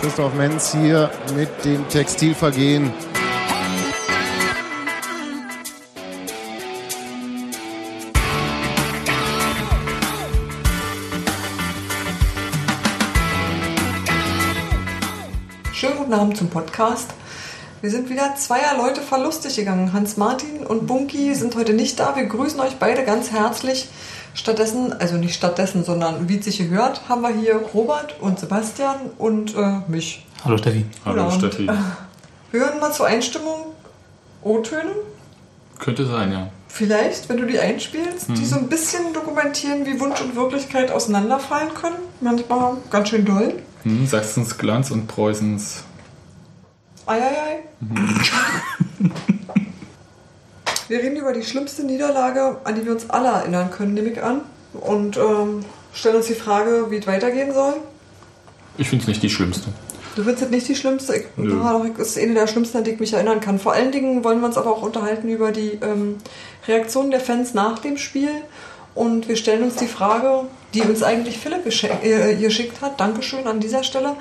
Christoph Menz hier mit dem Textilvergehen. Schönen guten Abend zum Podcast. Wir sind wieder zweier Leute verlustig gegangen. Hans-Martin und Bunky sind heute nicht da. Wir grüßen euch beide ganz herzlich. Stattdessen, also nicht stattdessen, sondern wie es sich gehört, haben wir hier Robert und Sebastian und äh, mich. Hallo Steffi. Hallo Abend. Steffi. Wir hören mal zur Einstimmung O-Töne. Könnte sein, ja. Vielleicht, wenn du die einspielst, die so ein bisschen dokumentieren, wie Wunsch und Wirklichkeit auseinanderfallen können. Manchmal ganz schön doll. Hm, Sachsens Glanz und Preußens. Eieiei. wir reden über die schlimmste Niederlage, an die wir uns alle erinnern können, nehme ich an. Und ähm, stellen uns die Frage, wie es weitergehen soll. Ich finde es nicht die schlimmste. Du findest es nicht die schlimmste? Ich, ja, das ist eine der schlimmsten, an die ich mich erinnern kann. Vor allen Dingen wollen wir uns aber auch unterhalten über die ähm, Reaktionen der Fans nach dem Spiel. Und wir stellen uns die Frage, die uns eigentlich Philipp gesche- äh, geschickt hat, Dankeschön an dieser Stelle,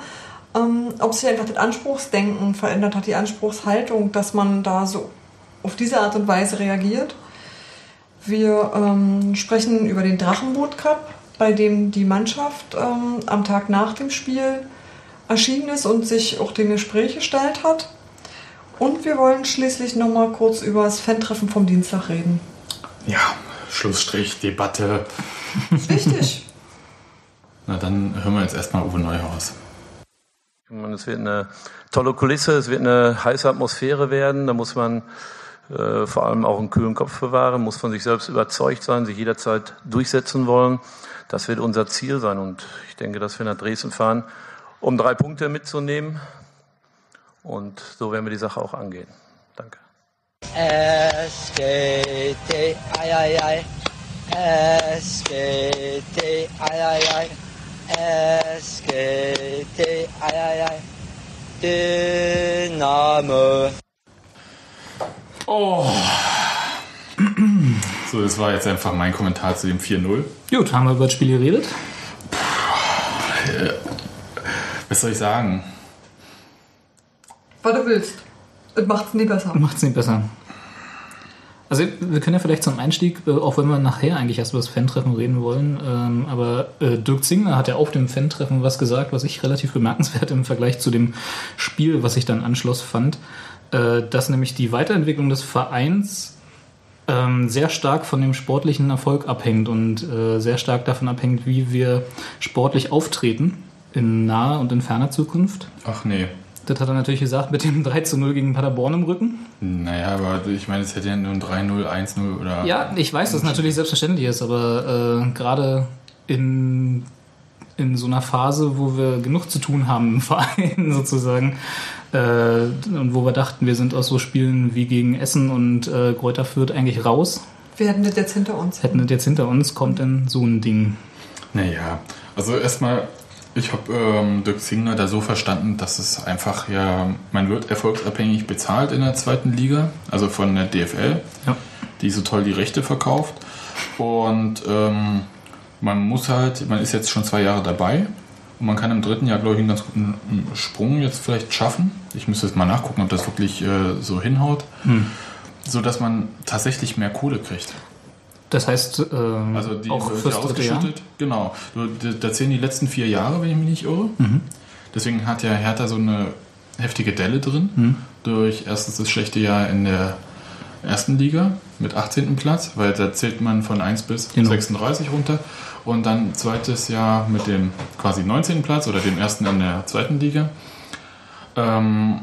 ähm, ob sich einfach das Anspruchsdenken verändert hat, die Anspruchshaltung, dass man da so auf diese Art und Weise reagiert. Wir ähm, sprechen über den Drachenboot Cup, bei dem die Mannschaft ähm, am Tag nach dem Spiel erschienen ist und sich auch dem Gespräch gestellt hat. Und wir wollen schließlich nochmal kurz über das Fan-Treffen vom Dienstag reden. Ja, Schlussstrich, Debatte. Ist wichtig. Na, dann hören wir jetzt erstmal Uwe Neuhaus. Und es wird eine tolle Kulisse, es wird eine heiße Atmosphäre werden. Da muss man äh, vor allem auch einen kühlen Kopf bewahren, muss von sich selbst überzeugt sein, sich jederzeit durchsetzen wollen. Das wird unser Ziel sein. Und ich denke, dass wir nach Dresden fahren, um drei Punkte mitzunehmen. Und so werden wir die Sache auch angehen. Danke. SGT, ei, ei, ei. Dynamo. Oh. So, das war jetzt einfach mein Kommentar zu dem 4-0. Gut, haben wir über das Spiel geredet? Was soll ich sagen? Was du willst. Das macht's nie besser. Macht es nicht besser. Also wir können ja vielleicht zum Einstieg, äh, auch wenn wir nachher eigentlich erst über das Fan-Treffen reden wollen, ähm, aber äh, Dirk Zingler hat ja auf dem Fan-Treffen was gesagt, was ich relativ bemerkenswert im Vergleich zu dem Spiel, was ich dann anschloss, fand, äh, dass nämlich die Weiterentwicklung des Vereins ähm, sehr stark von dem sportlichen Erfolg abhängt und äh, sehr stark davon abhängt, wie wir sportlich auftreten in naher und in ferner Zukunft. Ach nee. Das hat er natürlich gesagt mit dem 3 zu 0 gegen Paderborn im Rücken. Naja, aber ich meine, es hätte ja nur ein 3-0, 1-0 oder. Ja, ich weiß, dass es natürlich selbstverständlich ist, aber äh, gerade in, in so einer Phase, wo wir genug zu tun haben im Verein sozusagen äh, und wo wir dachten, wir sind aus so Spielen wie gegen Essen und äh, Kräuter Fürth eigentlich raus, Wir hätten das jetzt hinter uns. hätten das jetzt hinter uns, kommt dann so ein Ding. Naja, also erstmal, ich habe ähm, Dirk Zingler da so verstanden, dass es einfach ja, man wird erfolgsabhängig bezahlt in der zweiten Liga, also von der DFL, Ja. die so toll die Rechte verkauft. Und ähm, man muss halt, man ist jetzt schon zwei Jahre dabei und man kann im dritten Jahr, glaube ich, einen ganz guten Sprung jetzt vielleicht schaffen. Ich müsste jetzt mal nachgucken, ob das wirklich äh, so hinhaut, so dass man tatsächlich mehr Kohle kriegt. Das heißt, ähm, Also die auch fürs dritte Jahr. ausgeschüttet. Genau. Da zählen die letzten vier Jahre, wenn ich mich nicht irre. Mhm. Deswegen hat ja Hertha so eine heftige Delle drin. Mhm. Durch erstens das schlechte Jahr in der ersten Liga mit 18. Platz, weil da zählt man von 1 bis Genau. 36 runter. Und dann zweites Jahr mit dem quasi 19. Platz oder dem ersten in der zweiten Liga. Ähm,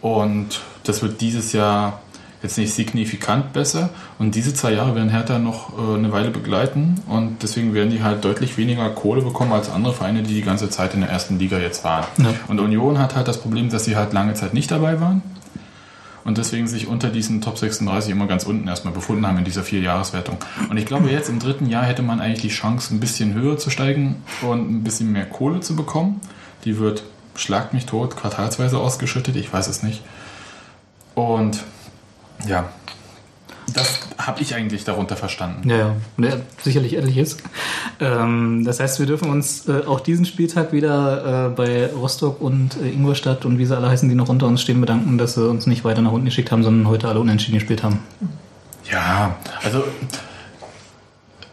und das wird dieses Jahr jetzt nicht signifikant besser. Und diese zwei Jahre werden Hertha noch äh, eine Weile begleiten. Und deswegen werden die halt deutlich weniger Kohle bekommen als andere Vereine, die die ganze Zeit in der ersten Liga jetzt waren. Ja. Und Union hat halt das Problem, dass sie halt lange Zeit nicht dabei waren. Und deswegen sich unter diesen Top 36 immer ganz unten erstmal befunden haben in dieser Vierjahreswertung. Und ich glaube, jetzt im dritten Jahr hätte man eigentlich die Chance, ein bisschen höher zu steigen und ein bisschen mehr Kohle zu bekommen. Die wird, schlagt mich tot, quartalsweise ausgeschüttet, ich weiß es nicht. Und ja, das habe ich eigentlich darunter verstanden. Ja, ja. Und er sicherlich etliches. Ähm, das heißt, wir dürfen uns äh, auch diesen Spieltag wieder äh, bei Rostock und äh, Ingolstadt und wie sie alle heißen, die noch unter uns stehen, bedanken, dass sie uns nicht weiter nach unten geschickt haben, sondern heute alle unentschieden gespielt haben. Ja, also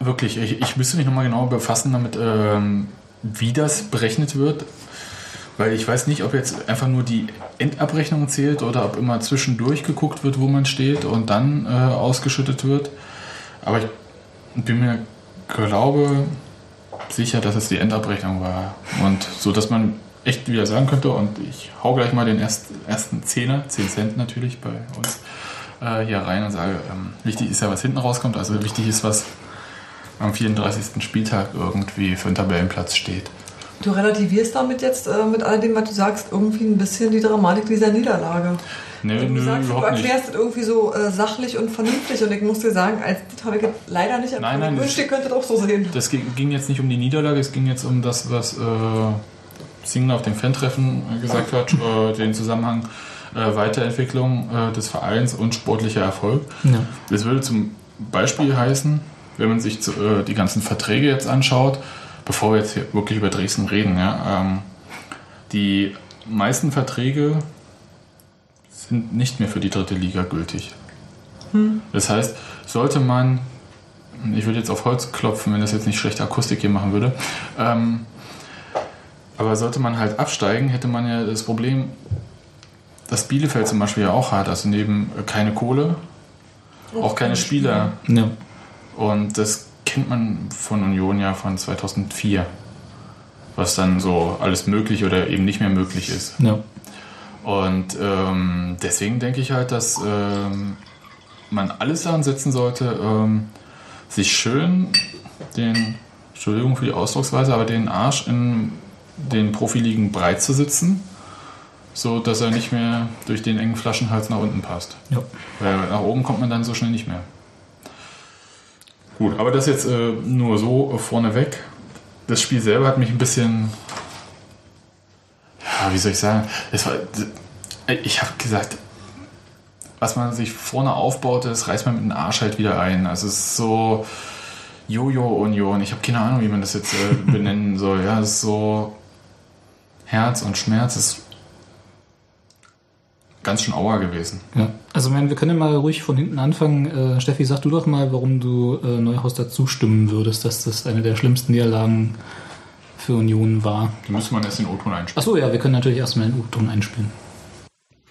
wirklich, ich, ich müsste mich nochmal genauer befassen damit, ähm, wie das berechnet wird. Weil ich weiß nicht, ob jetzt einfach nur die Endabrechnung zählt oder ob immer zwischendurch geguckt wird, wo man steht und dann äh, ausgeschüttet wird. Aber ich bin mir, glaube, sicher, dass es die Endabrechnung war. Und so, dass man echt wieder sagen könnte, und ich hau gleich mal den erst, ersten Zehner, 10 Cent natürlich bei uns, äh, hier rein und sage, ähm, wichtig ist ja, was hinten rauskommt. Also wichtig ist, was am 34. Spieltag irgendwie für einen Tabellenplatz steht. Du relativierst damit jetzt äh, mit all dem, was du sagst, irgendwie ein bisschen die Dramatik dieser Niederlage. Nee, Wenn du nö, sagst, du überhaupt nicht. erklärst das irgendwie so äh, sachlich und vernünftig und ich muss dir sagen, als das habe ich jetzt leider nicht Nein, nein, Ich wünschte, ihr könntet auch so sehen. Das ging jetzt nicht um die Niederlage, es ging jetzt um das, was äh, Singler auf dem Fan-Treffen gesagt hat, äh, den Zusammenhang äh, Weiterentwicklung äh, des Vereins und sportlicher Erfolg. Ja. Das würde zum Beispiel heißen, wenn man sich zu, äh, die ganzen Verträge jetzt anschaut, bevor wir jetzt hier wirklich über Dresden reden, ja, ähm, die meisten Verträge sind nicht mehr für die dritte Liga gültig. Das heißt, sollte man, ich würde jetzt auf Holz klopfen, wenn das jetzt nicht schlechte Akustik hier machen würde, ähm, aber sollte man halt absteigen, hätte man ja das Problem, dass Bielefeld zum Beispiel ja auch hat, also neben äh, keine Kohle, auch keine Spieler. Ja. Und das kennt man von Union ja von 2004, was dann so alles möglich oder eben nicht mehr möglich ist. ja. Und ähm, deswegen denke ich halt, dass ähm, man alles daran setzen sollte, ähm, sich schön den, Entschuldigung für die Ausdrucksweise, aber den Arsch in den Profiligen breit zu sitzen, so dass er nicht mehr durch den engen Flaschenhals nach unten passt. Ja. Weil nach oben kommt man dann so schnell nicht mehr. Gut, aber das jetzt äh, nur so äh, vorneweg. Das Spiel selber hat mich ein bisschen. Ja, wie soll ich sagen? Es war, äh, ich habe gesagt, was man sich vorne aufbaut, das reißt man mit dem Arsch halt wieder ein. Also es ist so Jojo-Union. Ich habe keine Ahnung, wie man das jetzt äh, benennen soll. Ja, es ist so Herz und Schmerz. Es ist ganz schön Auer gewesen. Ja. Also, ich meine, wir können ja mal ruhig von hinten anfangen. Äh, Steffi, sag du doch mal, warum du äh, Neuhaus dazu stimmen würdest, dass das eine der schlimmsten Niederlagen für Union war. Da müsste man erst den O-Ton einspielen. Achso, ja, wir können natürlich erstmal den U-Ton einspielen.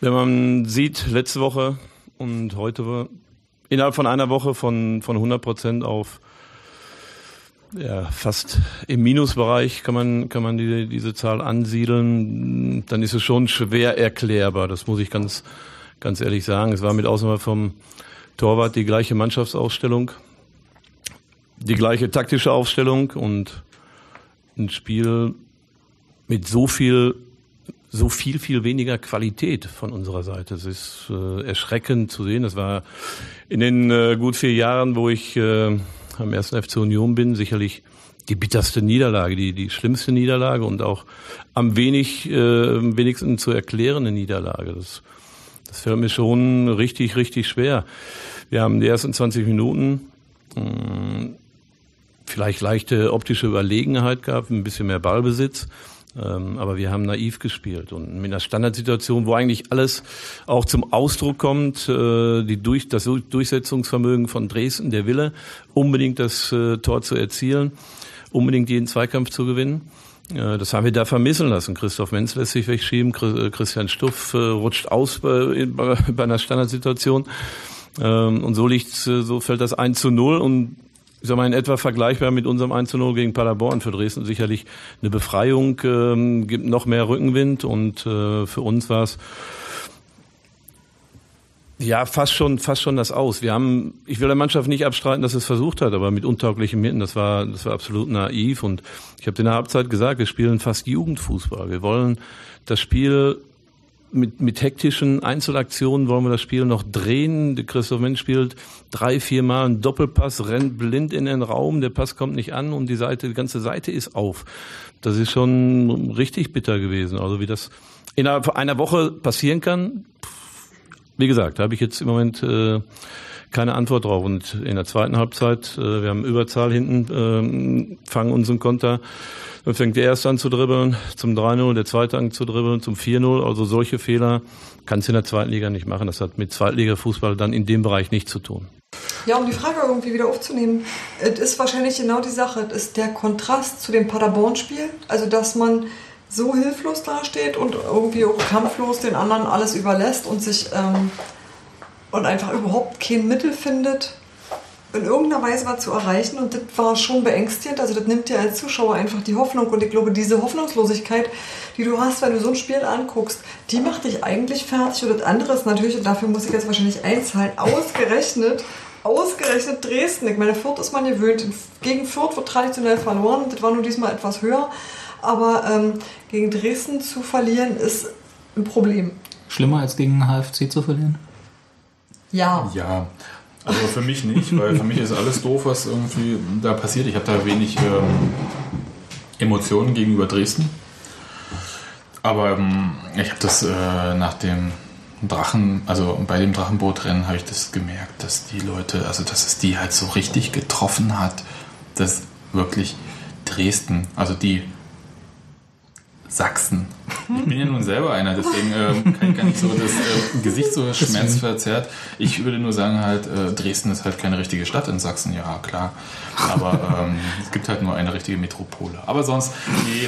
Wenn man sieht, letzte Woche und heute innerhalb von einer Woche von, von 100 Prozent auf ja, fast im Minusbereich kann man, kann man die, diese Zahl ansiedeln, dann ist es schon schwer erklärbar. Das muss ich ganz, ganz ehrlich sagen. Es war mit Ausnahme vom Torwart die gleiche Mannschaftsausstellung, die gleiche taktische Aufstellung und ein Spiel mit so viel so viel, viel weniger Qualität von unserer Seite. Es ist äh, erschreckend zu sehen. Das war in den äh, gut vier Jahren, wo ich äh, am ersten FC Union bin, sicherlich die bitterste Niederlage, die, die schlimmste Niederlage und auch am wenig, äh, wenigsten zu erklärende Niederlage. Das, das fällt mir schon richtig, richtig schwer. Wir haben die ersten 20 Minuten mh, vielleicht leichte optische Überlegenheit gehabt, ein bisschen mehr Ballbesitz. Ähm, aber wir haben naiv gespielt und mit einer Standardsituation, wo eigentlich alles auch zum Ausdruck kommt, äh, die durch, das Durchsetzungsvermögen von Dresden, der Wille, unbedingt das äh, Tor zu erzielen, unbedingt jeden Zweikampf zu gewinnen. Äh, das haben wir da vermissen lassen. Christoph Menz lässt sich wegschieben, äh, Christian Stuff äh, rutscht aus in- bei einer Standardsituation. Ähm, und so liegt, so fällt das 1 zu 0 und ich sag mal, in etwa vergleichbar mit unserem 1 zu 0 gegen Paderborn für Dresden sicherlich eine Befreiung, ähm, gibt noch mehr Rückenwind und äh, für uns war es ja fast schon fast schon das aus. Wir haben, ich will der Mannschaft nicht abstreiten, dass es versucht hat, aber mit untauglichen Mitteln, das war das war absolut naiv und ich habe in der Halbzeit gesagt, wir spielen fast Jugendfußball. Wir wollen das Spiel mit, mit hektischen Einzelaktionen wollen wir das Spiel noch drehen. Christoph Mensch spielt drei, vier Mal einen Doppelpass, rennt blind in den Raum, der Pass kommt nicht an und die Seite, die ganze Seite ist auf. Das ist schon richtig bitter gewesen. Also wie das innerhalb einer Woche passieren kann, wie gesagt, da habe ich jetzt im Moment äh, keine Antwort drauf. Und in der zweiten Halbzeit, äh, wir haben Überzahl hinten, ähm, fangen unseren Konter. Dann fängt der erste an zu dribbeln, zum 3-0, der zweite an zu dribbeln, zum 4-0. Also solche Fehler kannst du in der zweiten Liga nicht machen. Das hat mit Zweitliga-Fußball dann in dem Bereich nichts zu tun. Ja, um die Frage irgendwie wieder aufzunehmen, es ist wahrscheinlich genau die Sache. Es ist der Kontrast zu dem Paderborn-Spiel. Also, dass man so hilflos dasteht und irgendwie auch kampflos den anderen alles überlässt und sich ähm, und einfach überhaupt kein Mittel findet, in irgendeiner Weise was zu erreichen. Und das war schon beängstigend. Also das nimmt dir als Zuschauer einfach die Hoffnung. Und ich glaube, diese Hoffnungslosigkeit, die du hast, wenn du so ein Spiel anguckst, die macht dich eigentlich fertig. Und das andere ist natürlich, und dafür muss ich jetzt wahrscheinlich einzahlen, ausgerechnet, ausgerechnet Dresden. Ich meine, Fürth ist man gewöhnt. Gegen Fürth wird traditionell verloren. Das war nur diesmal etwas höher. Aber ähm, gegen Dresden zu verlieren ist ein Problem. Schlimmer als gegen HFC zu verlieren? Ja. Ja, also für mich nicht, weil für mich ist alles doof, was irgendwie da passiert. Ich habe da wenig ähm, Emotionen gegenüber Dresden. Aber ähm, ich habe das äh, nach dem Drachen, also bei dem Drachenbootrennen habe ich das gemerkt, dass die Leute, also dass es die halt so richtig getroffen hat, dass wirklich Dresden, also die Sachsen. Ich bin ja nun selber einer, deswegen ähm, kann ich gar nicht so das äh, Gesicht so schmerzverzerrt. Ich würde nur sagen, halt, äh, Dresden ist halt keine richtige Stadt in Sachsen, ja klar. Aber ähm, es gibt halt nur eine richtige Metropole. Aber sonst, nee,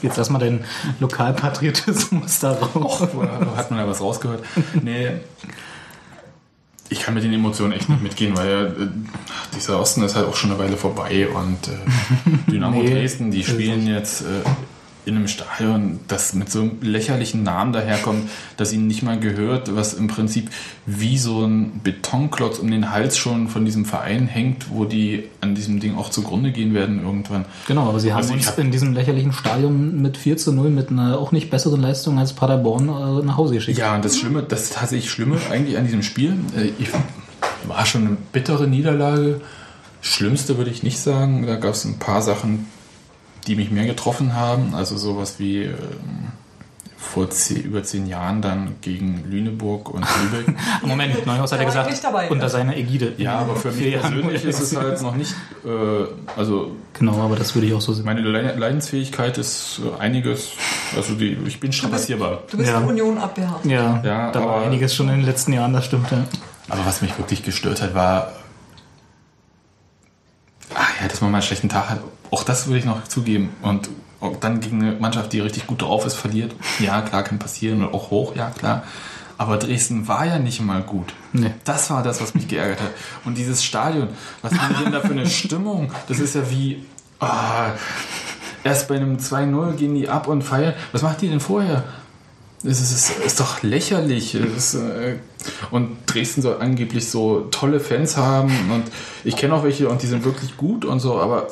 Jetzt lass mal den Lokalpatriotismus da raus. hat man da was rausgehört. Nee, ich kann mit den Emotionen echt nicht mitgehen, weil äh, dieser Osten ist halt auch schon eine Weile vorbei und äh, Dynamo Nee, Dresden, die ist spielen jetzt äh, in einem Stadion, das mit so einem lächerlichen Namen daherkommt, das ihnen nicht mal gehört, was im Prinzip wie so ein Betonklotz um den Hals schon von diesem Verein hängt, wo die an diesem Ding auch zugrunde gehen werden irgendwann. Genau, aber sie haben Also uns hab- in diesem lächerlichen Stadion mit 4 zu 0 mit einer auch nicht besseren Leistung als Paderborn äh, nach Hause geschickt. Ja, und das Schlimme, das tatsächlich Schlimme eigentlich an diesem Spiel, äh, ich, war schon eine bittere Niederlage. Schlimmste würde ich nicht sagen. Da gab es ein paar Sachen, die mich mehr getroffen haben. Also sowas wie ähm, vor zehn, über zehn Jahren dann gegen Lüneburg und Lübeck. Moment, Neuhaus hat ja ich gesagt, dabei. unter seiner Ägide. Ja, aber für mich persönlich ist es halt noch nicht, äh, also Genau, aber das würde ich auch so sehen. meine Le- Leidensfähigkeit ist äh, einiges, also die, ich bin strapazierbar. Du bist Ja. in Union abgehakt. Ja, Ja, da war einiges schon in den letzten Jahren, das stimmt. Ja. Aber was mich wirklich gestört hat, war, ach ja, dass man mal einen schlechten Tag hat. Auch das würde ich noch zugeben. Und dann gegen eine Mannschaft, die richtig gut drauf ist, verliert. Ja, klar, kann passieren. Und auch hoch, ja, klar. Aber Dresden war ja nicht mal gut. Nee. Das war das, was mich geärgert hat. Und dieses Stadion, was haben die denn da für eine Stimmung? Das ist ja wie, ah, erst bei einem 2-0 gehen die ab und feiern. Was macht die denn vorher? Es ist, es ist doch lächerlich. Ist, äh, und Dresden soll angeblich so tolle Fans haben. Und ich kenne auch welche und die sind wirklich gut und so, aber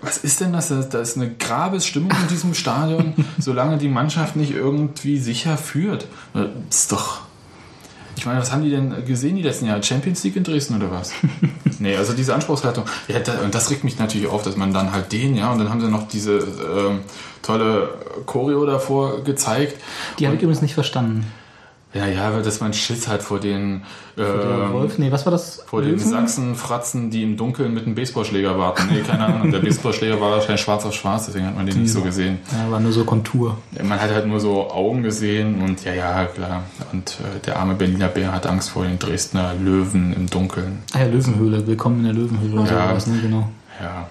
was ist denn das? Da ist eine Grabesstimmung in diesem Stadion, solange die Mannschaft nicht irgendwie sicher führt. Das ist doch. Ich meine, was haben die denn gesehen die letzten Jahre? Champions League in Dresden oder was? nee, also diese Anspruchshaltung. Ja, da, und das regt mich natürlich auf, dass man dann halt den, ja, und dann haben sie noch diese ähm, tolle Choreo davor gezeigt. Die habe ich übrigens nicht verstanden. Ja, ja, weil dass man Schiss hat vor den, Der ähm, Wolf, nee, was war das? vor den Löwen? Sachsenfratzen, die im Dunkeln mit einem Baseballschläger warten. Nee, keine Ahnung. Der Baseballschläger war wahrscheinlich schwarz auf schwarz, deswegen hat man den nicht so gesehen. Ja, war nur so Kontur. Ja, Man hat halt nur so Augen gesehen und ja, ja, klar. Und äh, der arme Berliner Bär hat Angst vor den Dresdner Löwen im Dunkeln. Ah ja, Löwenhöhle. Willkommen in der Löwenhöhle. oder Ja. sowas, ne? genau. Ja.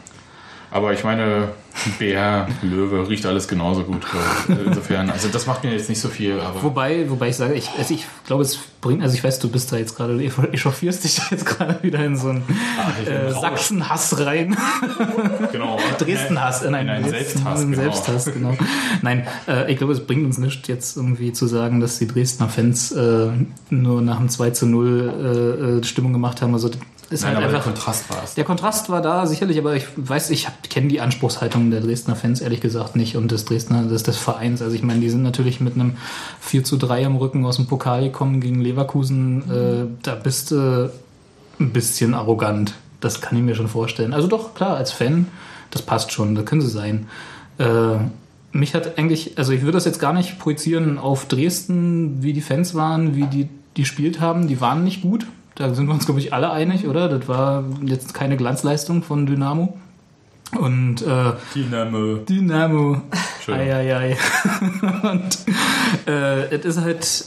Aber ich meine, Bär, Löwe, riecht alles genauso gut. ich. Insofern, also das macht mir jetzt nicht so viel. Wobei, wobei ich sage, ich, also ich glaube, es bringt, also ich weiß, du bist da jetzt gerade, du echauffierst dich da jetzt gerade wieder in so einen bin äh. Sachsen-Hass rein. genau. Dresden-Hass, in einen, In einen Selbsthass, in genau. Selbsthass, genau. Nein, äh, ich glaube, es bringt uns nichts, jetzt irgendwie zu sagen, dass die Dresdner Fans äh, nur nach dem 2 zu 0 äh, äh, Stimmung gemacht haben. Also ist Nein, halt aber der einfach. Kontrast war es. Der Kontrast war da, sicherlich, aber ich weiß, ich kenne die Anspruchshaltung der Dresdner Fans ehrlich gesagt nicht und des Dresdner, des, des Vereins. Also ich meine, die sind natürlich mit einem 4 zu 3 am Rücken aus dem Pokal gekommen gegen Leverkusen. Äh, da bist du ein bisschen arrogant. Das kann ich mir schon vorstellen. Also doch, klar, als Fan, das passt schon, da können sie sein. Äh, mich hat eigentlich, also ich würde das jetzt gar nicht projizieren auf Dresden, wie die Fans waren, wie die, die gespielt haben. Die waren nicht gut. Da sind wir uns, glaube ich, alle einig, oder? Das war jetzt keine Glanzleistung von Dynamo. Und äh, Dynamo. Dynamo. Eieiei. Und äh, es ist halt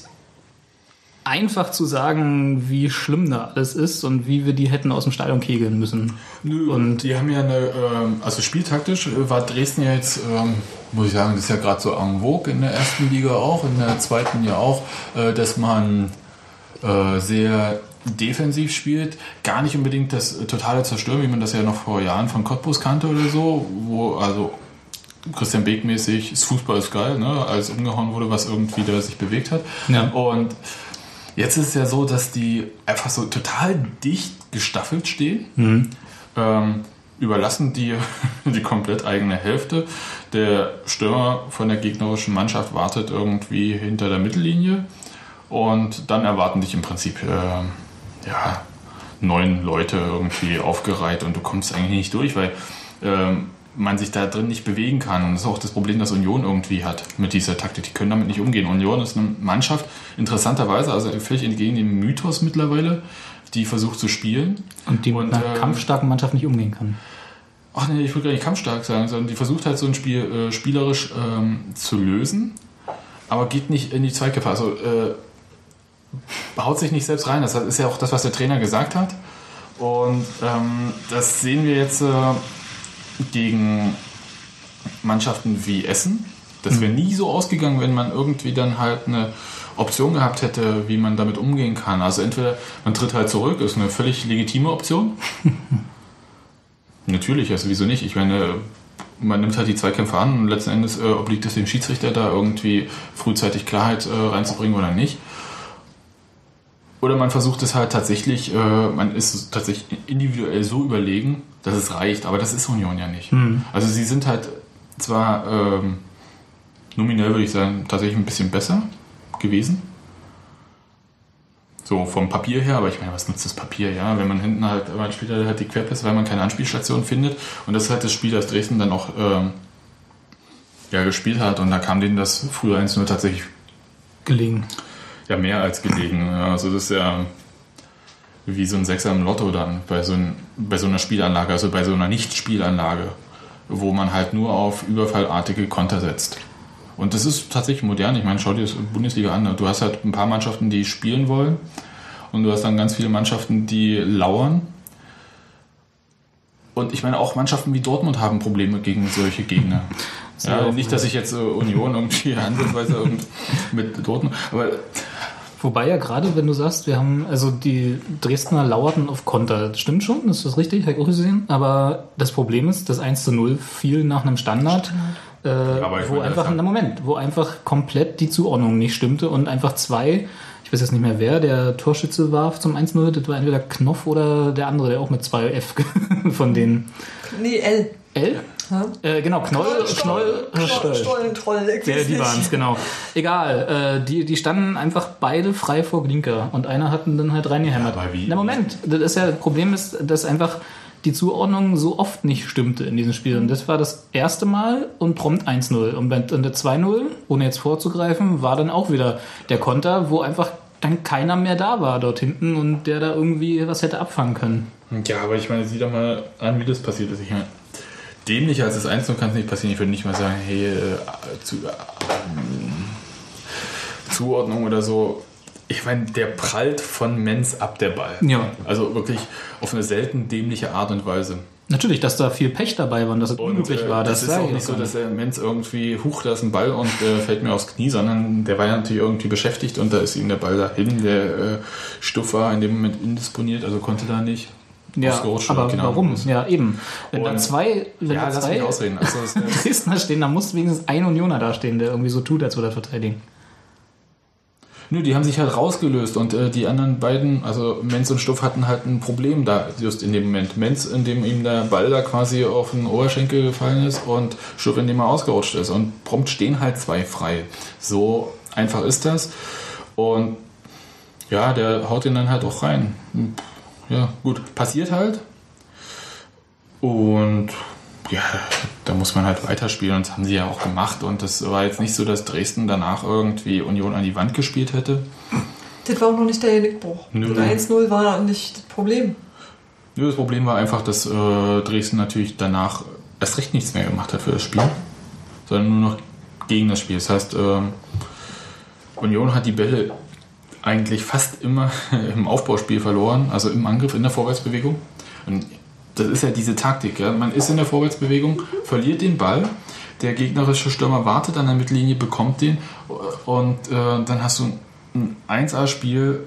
einfach zu sagen, wie schlimm da alles ist und wie wir die hätten aus dem Stadion kegeln müssen. Nö, Und- die haben ja eine, ähm, also spieltaktisch äh, war Dresden ja jetzt, ähm, muss ich sagen, das ist ja gerade so en vogue in der ersten Liga auch, in der zweiten ja auch, äh, dass man äh, sehr defensiv spielt, gar nicht unbedingt das äh, totale Zerstören, wie man das ja noch vor Jahren von Cottbus kannte oder so, wo also Christian Beek mäßig, das Fußball ist geil, ne, als umgehauen wurde, was irgendwie da sich bewegt hat. Ja. Und jetzt ist es ja so, dass die einfach so total dicht gestaffelt stehen. Ähm, überlassen die die komplett eigene Hälfte. Der Stürmer von der gegnerischen Mannschaft wartet irgendwie hinter der Mittellinie und dann erwarten dich im Prinzip ähm, ja, neun Leute irgendwie aufgereiht und du kommst eigentlich nicht durch, weil ähm, man sich da drin nicht bewegen kann. Und das ist auch das Problem, das Union irgendwie hat mit dieser Taktik. Die können damit nicht umgehen. Union ist eine Mannschaft, interessanterweise, also völlig entgegen dem Mythos mittlerweile, die versucht zu spielen. Und die mit Und, einer ähm, kampfstarken Mannschaft nicht umgehen kann. Ach nee, ich würde gar nicht kampfstark sagen, sondern die versucht halt so ein Spiel äh, spielerisch ähm, zu lösen, aber geht nicht in die Zweikämpfe. Also äh, haut sich nicht selbst rein. Das ist ja auch das, was der Trainer gesagt hat. Und ähm, das sehen wir jetzt äh, gegen Mannschaften wie Essen. Das wäre nie so ausgegangen, wenn man irgendwie dann halt eine Option gehabt hätte, wie man damit umgehen kann. Also entweder man tritt halt zurück, ist eine völlig legitime Option. Natürlich, also wieso nicht? Ich meine, man nimmt halt die Zweikämpfe an und letzten Endes äh, obliegt es dem Schiedsrichter da irgendwie frühzeitig Klarheit äh, reinzubringen oder nicht. Oder man versucht es halt tatsächlich, äh, man ist tatsächlich individuell so überlegen, dass es reicht, aber das ist Union ja nicht. Also sie sind halt zwar ähm, nominell würde ich sagen, tatsächlich ein bisschen besser gewesen. So vom Papier her, aber ich meine, was nutzt das Papier, ja? Wenn man hinten halt, man spielt halt die Querpässe, weil man keine Anspielstation findet. Und das ist halt das Spiel, das Dresden dann auch ähm, ja, gespielt hat. Und da kam denen das früher 1-0 tatsächlich Gelegen. Ja mehr als gelegen. Also das ist ja wie so ein Sechser im Lotto dann bei so, ein, bei so einer Spielanlage, also bei so einer Nicht-Spielanlage, wo man halt nur auf überfallartige Konter setzt. Und das ist tatsächlich modern. Ich meine, schau dir das Bundesliga an. Du hast halt ein paar Mannschaften, die spielen wollen. Und du hast dann ganz viele Mannschaften, die lauern. Und ich meine, auch Mannschaften wie Dortmund haben Probleme gegen solche Gegner. Ja, nicht, dass ich jetzt Union irgendwie ansatzweise mit Dortmund, aber Wobei ja gerade, wenn du sagst, wir haben, also die Dresdner lauerten auf Konter. Das stimmt schon, das ist richtig, habe ich auch gesehen. Aber das Problem ist, das 1 zu 0 fiel nach einem Standard, äh, aber ich wo meine, einfach, das- na Moment, wo einfach komplett die Zuordnung nicht stimmte und einfach zwei, ich weiß jetzt nicht mehr wer, der Torschütze warf zum 1-0, das war entweder Knopf oder der andere, der auch mit zwei F von denen. Nee, L. L? Äh, genau, Knoll, Knoll, Knoll, Stoll. Stollen, Troll, Ja, die waren es, genau. Egal, äh, die, die standen einfach beide frei vor Glinker und einer hat ihn dann halt reingehämmert. Ja, Na Moment, das ist ja, das Problem ist, dass einfach die Zuordnung so oft nicht stimmte in diesem Spiel. Und das war das erste Mal und prompt 1-0. Und bei und der 2-0, ohne jetzt vorzugreifen, war dann auch wieder der Konter, wo einfach dann keiner mehr da war dort hinten und der da irgendwie was hätte abfangen können. Ja, aber ich meine, sieh doch mal an, wie das passiert ist. Ich meine, dämlicher als das 1 kann es nicht passieren. Ich würde nicht mal sagen, hey, äh, zu, äh, Zuordnung oder so. Ich meine, der prallt von Menz ab der Ball. Ja. Also wirklich auf eine selten dämliche Art und Weise. Natürlich, dass da viel Pech dabei war und dass es unglücklich äh, war. das, ist sag auch ich nicht so, dass der Menz irgendwie, huch, da ist ein Ball und äh, fällt mir aufs Knie, sondern der war ja natürlich irgendwie beschäftigt und da ist ihm der Ball dahin. Der äh, Stuff war in dem Moment indisponiert, also konnte da nicht. Ja, Ausgerutscht aber oder genau. warum? Ja, eben. Wenn da zwei, wenn Ja, da zwei ausreden. Also, es, Dresdner stehen, dann muss wenigstens ein Unioner da stehen, der irgendwie so tut, als würde er verteidigen. Nö, die haben sich halt rausgelöst und äh, die anderen beiden, also Menz und Stuff, hatten halt ein Problem da just in dem Moment. Menz, indem ihm der Ball da quasi auf den Oberschenkel gefallen ist und Stuff, indem er ausgerutscht ist. Und prompt stehen halt zwei frei. So einfach ist das. Und ja, der haut ihn dann halt auch rein. Ja, gut, passiert halt. Und ja, da muss man halt weiterspielen und das haben sie ja auch gemacht. Und das war jetzt nicht so, dass Dresden danach irgendwie Union an die Wand gespielt hätte. Das war auch noch nicht der Genickbruch. Nö. Das 1-0 war nicht das Problem. Nö, das Problem war einfach, dass äh, Dresden natürlich danach erst recht nichts mehr gemacht hat für das Spiel, sondern nur noch gegen das Spiel. Das heißt, ähm, Union hat die Bälle eigentlich fast immer im Aufbauspiel verloren, also im Angriff, in der Vorwärtsbewegung. Und das ist ja diese Taktik. Ja? Man ist in der Vorwärtsbewegung, verliert den Ball, der gegnerische Stürmer wartet an der Mittellinie, bekommt den und äh, dann hast du ein 1A-Spiel,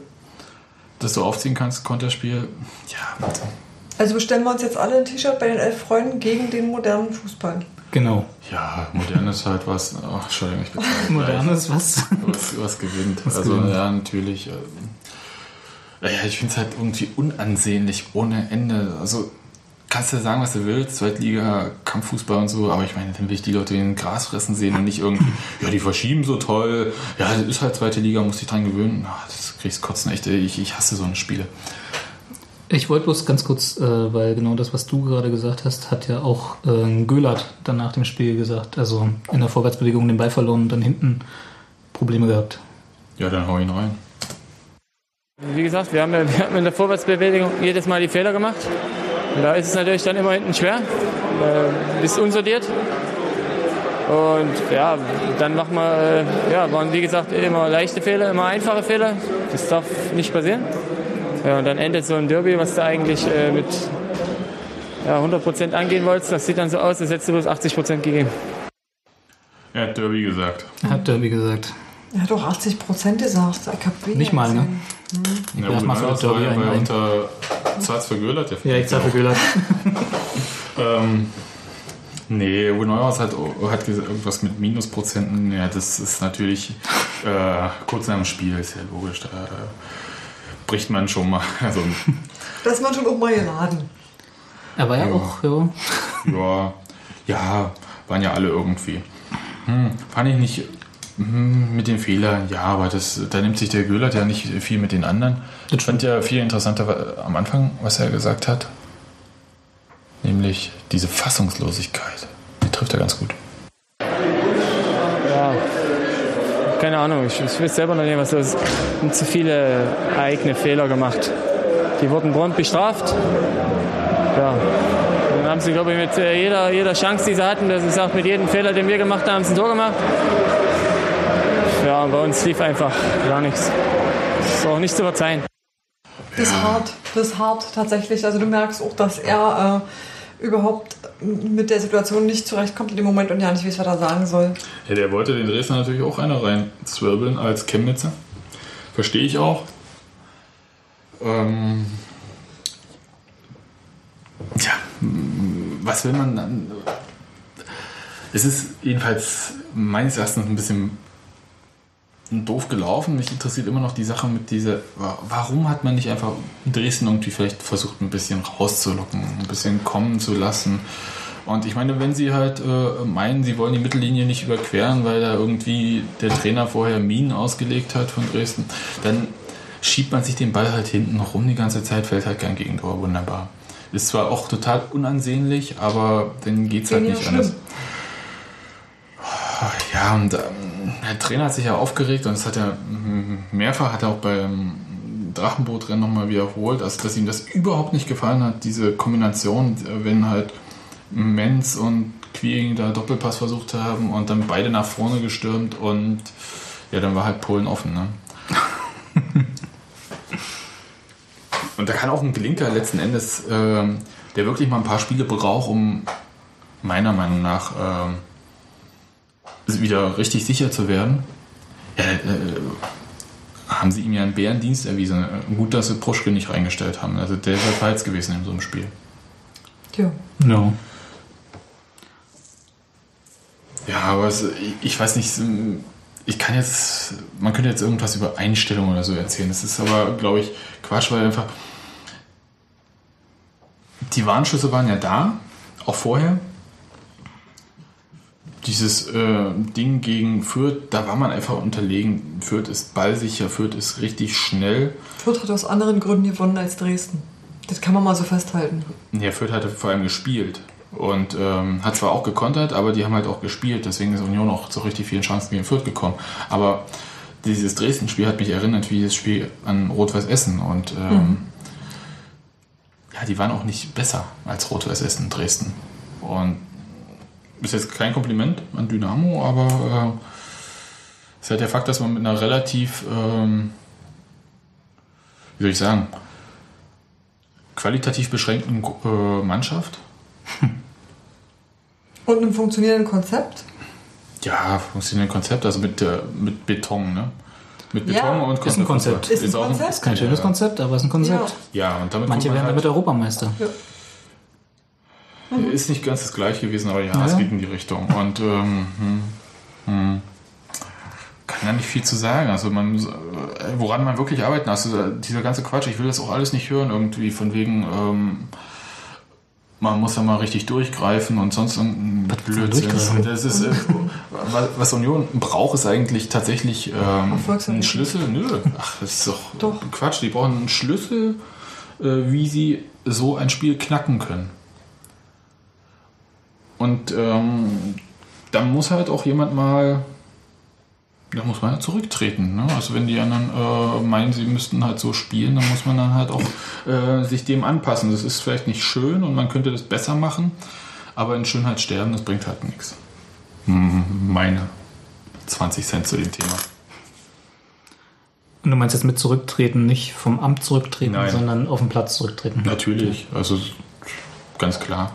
das du aufziehen kannst, Konterspiel. Ja, Also bestellen wir uns jetzt alle ein T-Shirt bei den elf Freunden gegen den modernen Fußball. Genau. Ja, modern ist halt was. Oh, Entschuldigung, ich bin Modernes was? was, was gewinnt. Was also gewinnt. ja, natürlich. ähm, Ja, ich finde es halt irgendwie unansehnlich ohne Ende. Also kannst du sagen, was du willst, Zweitliga, Kampffußball und so, aber ich meine, dann will ich die Leute in den Gras fressen sehen und nicht irgendwie, ja, die verschieben so toll. Ja, das ist halt zweite Liga, muss dich dran gewöhnen. Ah, das kriegst kotzen echt. Ich, ich hasse so eine Spiele. Ich wollte bloß ganz kurz, äh, weil genau das, was du gerade gesagt hast, hat ja auch äh, Göhlert dann nach dem Spiel gesagt. Also in der Vorwärtsbewegung den Ball verloren und dann hinten Probleme gehabt. Ja, dann hau ihn rein. Wie gesagt, wir haben, ja- wir haben in der Vorwärtsbewegung jedes Mal die Fehler gemacht. Und da ist es natürlich dann immer hinten schwer. Äh, bist unsortiert. Und ja, dann machen wir, äh, ja, waren wie gesagt immer leichte Fehler, immer einfache Fehler. Das darf nicht passieren. Ja, und dann endet so ein Derby, was du eigentlich äh, mit ja, 100% angehen wolltest. Das sieht dann so aus, als hättest du bloß 80% gegeben. Er hat Derby gesagt. Hat Derby gesagt. Er hat auch 80 Prozent gesagt. Ich hab weniger Nicht mal, ne? gesehen. Ja, Ja, gut, machst du das auch war Derby ja bei ein. unter Zarz vergöllert. der Ja, ich sage Göhlert. Ähm, nee, Uwe Neuhaus hat, hat gesagt, irgendwas mit Minusprozenten. Ja, das ist natürlich äh, kurz nach dem Spiel, ist ja logisch. Da äh, bricht man schon mal. Also, Da ist man schon auch mal geladen. Er war ja, Ja. auch, ja. ja, ja, waren ja alle irgendwie. Hm, fand ich nicht hm, mit den Fehlern, ja, aber das, da nimmt sich der Göhlert ja nicht viel mit den anderen. Ich fand ja viel interessanter am Anfang, was er gesagt hat. Nämlich diese Fassungslosigkeit. Die trifft er ganz gut. Ja, keine Ahnung, ich, ich weiß selber noch nicht, was das ist. Und zu viele eigene Fehler gemacht. Die wurden prompt bestraft. Ja. Dann haben sie, glaube ich, mit äh, jeder, jeder Chance, die sie hatten, dass ich sage, mit jedem Fehler, den wir gemacht haben, haben sie ein Tor gemacht. Ja, bei uns lief einfach gar nichts. Das ist auch nicht zu verzeihen. Das ist hart. Das ist hart tatsächlich. Also du merkst auch, dass er äh, überhaupt mit der Situation nicht zurechtkommt in dem Moment und ja nicht weiß, was er sagen soll. Ja, der wollte den Dresdner natürlich auch einer reinzwirbeln als Chemnitzer. Verstehe ich auch. Ähm, ja, m, was will man dann? Es ist jedenfalls meines Erachtens ein bisschen doof gelaufen. Mich interessiert immer noch die Sache mit dieser, wa- warum hat man nicht einfach Dresden irgendwie vielleicht versucht, ein bisschen rauszulocken, ein bisschen kommen zu lassen. Und ich meine, wenn sie halt äh, meinen, sie wollen die Mittellinie nicht überqueren, weil da irgendwie der Trainer vorher Minen ausgelegt hat von Dresden, dann schiebt man sich den Ball halt hinten rum die ganze Zeit, fällt halt kein Gegentor. Wunderbar. Ist zwar auch total unansehnlich, aber dann geht es halt nicht anders. Ja, und ähm, der Trainer hat sich ja aufgeregt und das hat er mm, mehrfach, hat er auch beim Drachenbootrennen nochmal wiederholt, also dass ihm das überhaupt nicht gefallen hat, diese Kombination, wenn halt Menz und Quiring da Doppelpass versucht haben und dann beide nach vorne gestürmt und ja, dann war halt Polen offen, ne? und da kann auch ein Glinker letzten Endes, ähm, der wirklich mal ein paar Spiele braucht, um meiner Meinung nach ähm, wieder richtig sicher zu werden, ja, äh, haben sie ihm ja einen Bärendienst erwiesen. Gut, dass sie Proschke nicht reingestellt haben. Also der wäre falsch gewesen in so einem Spiel. Tja. No. Ja, aber es, ich, ich weiß nicht, ich kann jetzt, man könnte jetzt irgendwas über Einstellungen oder so erzählen. Das ist aber, glaube ich, Quatsch, weil einfach die Warnschüsse waren ja da, auch vorher. Dieses äh, Ding gegen Fürth, da war man einfach unterlegen. Fürth ist ballsicher, Fürth ist richtig schnell. Fürth hat aus anderen Gründen gewonnen als Dresden. Das kann man mal so festhalten. Ja, Fürth hatte vor allem gespielt und ähm, hat zwar auch gekontert, aber die haben halt auch gespielt. Deswegen ist Union auch zu richtig vielen Chancen gegen Fürth gekommen. Aber dieses Dresden-Spiel hat mich erinnert wie das Spiel an Rot-Weiß Essen und ähm, ja, die waren auch nicht besser als Rot-Weiß Essen in Dresden. Und ist jetzt kein Kompliment an Dynamo, aber äh, ist halt der Fakt, dass man mit einer relativ, ähm, wie soll ich sagen, qualitativ beschränkten äh, Mannschaft, Und einem funktionierenden Konzept. ja, funktioniert ein Konzept, also mit, äh, mit Beton, ne? Mit Beton Ja. und Ist ein Konzept. Ist ein auch Konzept. Ist kein schönes Konzept, aber es ist ein Konzept. Ja, und damit Manche werden halt, damit Europameister. Ist nicht ganz das gleiche gewesen, aber ja, Ja, es ja. geht in die Richtung. Und ähm, hm, hm, kann da nicht viel zu sagen. Also man, äh, woran man wirklich arbeiten, also dieser ganze Quatsch, ich will das auch alles nicht hören, irgendwie von wegen, ähm, man muss da mal richtig durchgreifen und sonst irgendein Was Blödsinn. Das ist, äh, was- Union braucht, ist eigentlich tatsächlich ähm, einen. Schlüssel. Nö, ach, das ist doch, Doch. Quatsch. Die brauchen einen Schlüssel, äh, wie sie so ein Spiel knacken können. Und ähm, dann muss halt auch jemand mal, da muss man halt zurücktreten. Ne? Also wenn die anderen äh, meinen, sie müssten halt so spielen, dann muss man dann halt auch äh, sich dem anpassen. Das ist vielleicht nicht schön und man könnte das besser machen, aber in Schönheit sterben, das bringt halt nichts. Hm, Meine 20 Cent zu dem Thema. Und du meinst jetzt mit zurücktreten, nicht vom Amt zurücktreten, Nein. sondern auf den Platz zurücktreten. Natürlich, also ganz klar.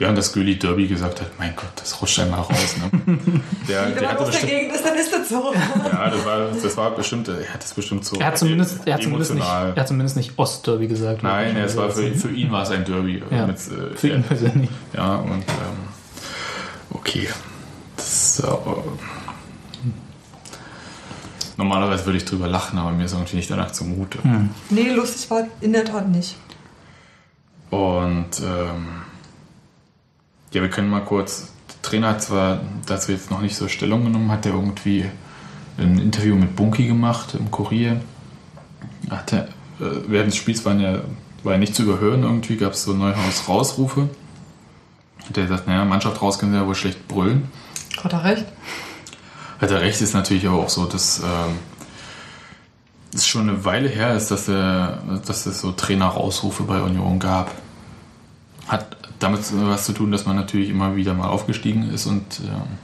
Ja, und dass Güli Derby gesagt hat, mein Gott, das rutscht einmal raus. Ne? Der, Wenn der hatte bestimmt, Gegend ist, dann ist das so. ja, das war, das war bestimmt, er hat das bestimmt so Er hat zumindest, er hat zumindest, nicht, er hat zumindest nicht Ostderby gesagt. Nein, es war für, für, für ihn war es ein Derby. ja, Mit, äh, für ihn persönlich. Ja, und ähm, okay. Das, äh, normalerweise würde ich drüber lachen, aber mir ist irgendwie nicht danach zumute. Nee, lustig war in der Tat nicht. Und ähm, ja, wir können mal kurz. Der Trainer hat zwar dazu jetzt noch nicht so Stellung genommen, hat er irgendwie ein Interview mit Bunky gemacht im Kurier. Hat er, äh, während des Spiels waren ja, war ja nicht zu überhören, irgendwie gab es so Neuhaus-Rausrufe. Hat er gesagt, naja, Mannschaft raus können sie ja wohl schlecht brüllen. Hat er recht? Hat er recht, ist natürlich aber auch so, dass ähm, es schon eine Weile her ist, dass, er, dass es so Trainer-Rausrufe bei Union gab. Hat damit was zu tun, dass man natürlich immer wieder mal aufgestiegen ist und ähm,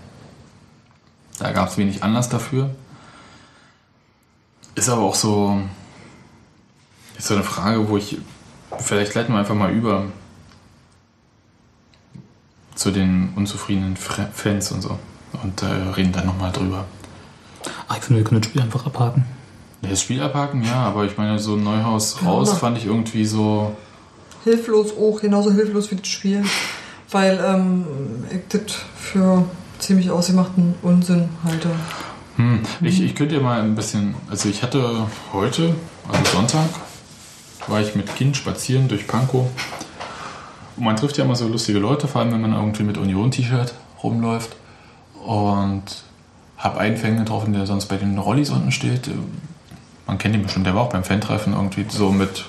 da gab es wenig Anlass dafür. Ist aber auch so, ist so eine Frage, wo ich, vielleicht leiten wir einfach mal über zu den unzufriedenen Fans und so und äh, reden dann nochmal drüber. Ach, ich finde, wir können das Spiel einfach abhaken. Das Spiel abhaken, ja, aber ich meine, so ein Neuhaus Ja, raus aber- fand ich irgendwie so. Hilflos auch, genauso hilflos wie das Spiel. Weil ähm, ich das für ziemlich ausgemachten Unsinn halte. Hm, ich, ich könnte ja mal ein bisschen. Also, ich hatte heute, also Sonntag, war ich mit Kind spazieren durch Pankow. Und man trifft ja immer so lustige Leute, vor allem wenn man irgendwie mit Union-T-Shirt rumläuft. Und habe einen Fan getroffen, der sonst bei den Rollis unten steht. Man kennt ihn bestimmt, der war auch beim Fan-Treffen irgendwie so mit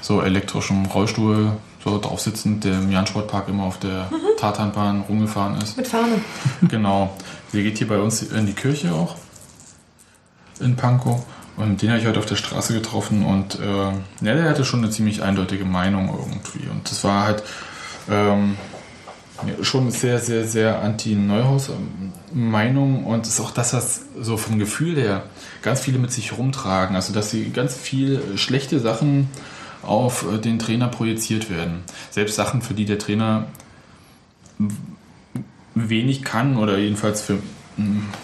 so elektrischem Rollstuhl so drauf sitzend, der im Jan-Sportpark immer auf der Tatanbahn rumgefahren ist. Mit Fahne. Genau. Der geht hier bei uns in die Kirche auch. In Pankow. Und den habe ich heute auf der Straße getroffen und äh, ja, der hatte schon eine ziemlich eindeutige Meinung irgendwie. Und das war halt ähm, schon sehr, sehr, sehr anti-Neuhaus-Meinung und ist auch das, was so vom Gefühl her ganz viele mit sich rumtragen. Also, dass sie ganz viel schlechte Sachen auf äh, den Trainer projiziert werden. Selbst Sachen, für die der Trainer wenig kann oder jedenfalls für,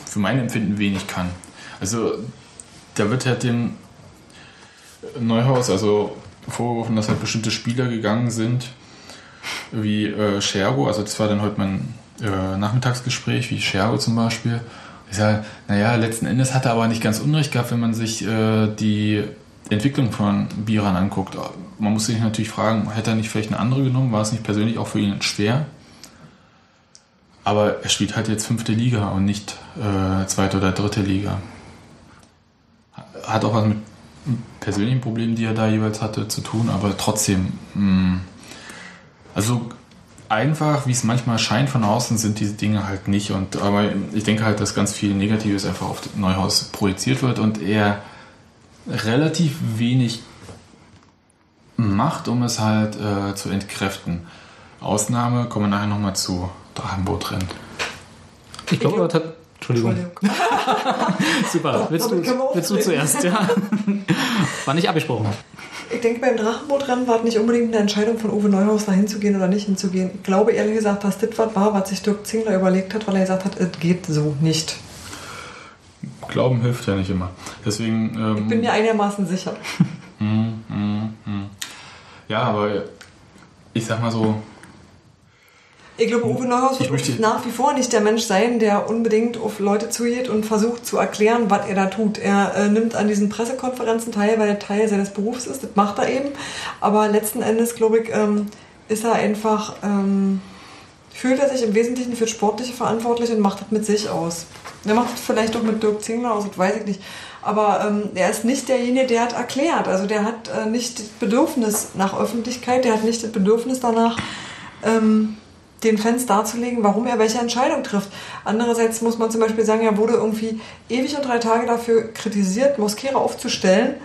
für mein Empfinden wenig kann. Also da wird halt dem Neuhaus also vorgeworfen, dass halt bestimmte Spieler gegangen sind, wie äh, Schergo, also das war dann heute mein äh, Nachmittagsgespräch, wie Schergo zum Beispiel. Ich sage, naja, letzten Endes hat er aber nicht ganz Unrecht gehabt, wenn man sich äh, die Entwicklung von Biran anguckt. Man muss sich natürlich fragen, hätte er nicht vielleicht eine andere genommen? War es nicht persönlich auch für ihn schwer? Aber er spielt halt jetzt fünfte Liga und nicht äh, zweite oder dritte Liga. Hat auch was mit persönlichen Problemen, die er da jeweils hatte, zu tun, aber trotzdem, mh, also einfach, wie es manchmal scheint von außen, sind diese Dinge halt nicht. Und aber ich denke halt, dass ganz viel Negatives einfach auf Neuhaus projiziert wird und er relativ wenig macht, um es halt äh, zu entkräften. Ausnahme kommen wir nachher nochmal zu Drachenbootrennen. Ich glaube, aber tat- Entschuldigung. Super. Willst du, willst du zuerst? Ja. War nicht abgesprochen. Ich denke, beim Drachenbootrennen war es nicht unbedingt eine Entscheidung von Uwe Neuhaus, da hinzugehen oder nicht hinzugehen. Ich glaube ehrlich gesagt, dass das was war, was sich Dirk Zingler überlegt hat, weil er gesagt hat, es geht so nicht. Glauben hilft ja nicht immer. Deswegen. Ähm, Ich bin mir einigermaßen sicher. ja, aber ich sag mal so, Ich glaube, Uwe Neuhaus wird möchte- nach wie vor nicht der Mensch sein, der unbedingt auf Leute zugeht und versucht zu erklären, was er da tut. Er äh, nimmt an diesen Pressekonferenzen teil, weil er Teil seines Berufs ist. Das macht er eben. Aber letzten Endes, glaube ich, ähm, ist er einfach, ähm, fühlt er sich im Wesentlichen für Sportliche verantwortlich und macht das mit sich aus. Er macht vielleicht auch mit Dirk Zingler aus, das weiß ich nicht. Aber ähm, er ist nicht derjenige, der hat erklärt. Also der hat äh, nicht das Bedürfnis nach Öffentlichkeit, der hat nicht das Bedürfnis danach, ähm, den Fans darzulegen, warum er welche Entscheidung trifft. Andererseits muss man zum Beispiel sagen, er wurde irgendwie ewig und drei Tage dafür kritisiert, Mosquera aufzustellen.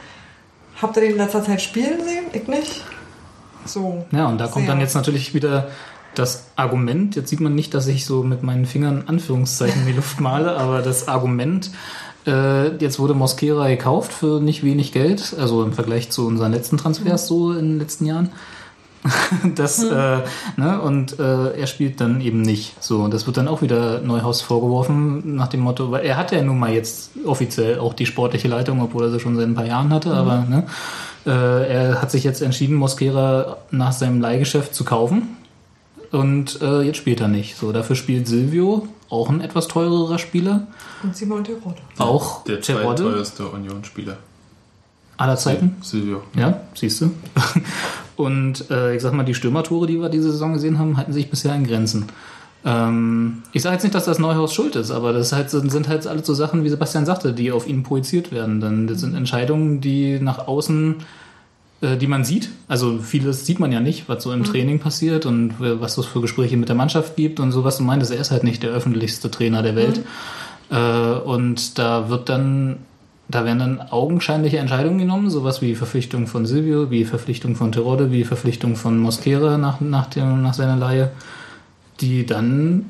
Habt ihr den in letzter Zeit spielen sehen? Ich nicht. So. Ja, und da kommt dann jetzt natürlich wieder das Argument, jetzt sieht man nicht, dass ich so mit meinen Fingern Anführungszeichen in die Luft male, aber das Argument, äh, jetzt wurde Mosquera gekauft für nicht wenig Geld, also im Vergleich zu unseren letzten Transfers so in den letzten Jahren. Das, äh, ne, und äh, er spielt dann eben nicht. So, und das wird dann auch wieder Neuhaus vorgeworfen, nach dem Motto, weil er hat ja nun mal jetzt offiziell auch die sportliche Leitung, obwohl er sie schon seit ein paar Jahren hatte, aber ne, äh, er hat sich jetzt entschieden, Mosquera nach seinem Leihgeschäft zu kaufen. Und äh, jetzt spielt er nicht. So, dafür spielt Silvio, auch ein etwas teurerer Spieler. Und Simon Tirode. Auch der Terodde zweiteuerste Union-Spieler. aller Zeiten. Silvio. Ja, siehst du. Und äh, ich sag mal, die Stürmertore, die wir diese Saison gesehen haben, halten sich bisher in Grenzen. Ähm, ich sage jetzt nicht, dass das Neuhaus schuld ist, aber das halt, sind halt alles so Sachen, wie Sebastian sagte, die auf ihn projiziert werden. Dann, das sind Entscheidungen, die nach außen, äh, die man sieht. Also vieles sieht man ja nicht, was so im Training passiert und äh, was es für Gespräche mit der Mannschaft gibt und so, was du meintest. Er ist halt nicht der öffentlichste Trainer der Welt. Äh, und da wird dann da werden dann augenscheinliche Entscheidungen genommen, sowas wie Verpflichtung von Silvio, wie Verpflichtung von Terodde, wie Verpflichtung von Mosquera nach, nach, dem, nach seiner Leihe, die dann,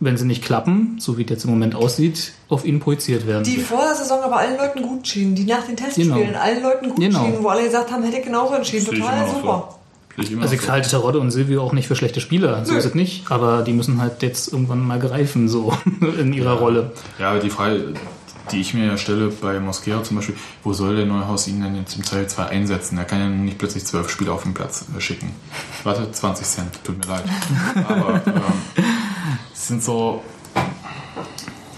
wenn sie nicht klappen, so wie es jetzt im Moment aussieht, auf ihn projiziert werden. Die vor der Saison aber allen Leuten gut schienen, die nach den Testspielen Genau. allen Leuten gut Genau. schienen, wo alle gesagt haben, hätte ich genauso entschieden. Total super. Ich immer also ich so. halte Terodde und Silvio auch nicht für schlechte Spieler, so Nö. ist es nicht, aber die müssen halt jetzt irgendwann mal greifen, so in ihrer Rolle. Ja, aber die Frage, die ich mir ja stelle bei Mosquera zum Beispiel, wo soll der Neuhaus ihn denn jetzt im Teil 2 einsetzen? Er kann ja nicht plötzlich zwölf Spieler auf den Platz äh, schicken. Warte, 20 Cent, tut mir leid. Aber ähm, es sind so,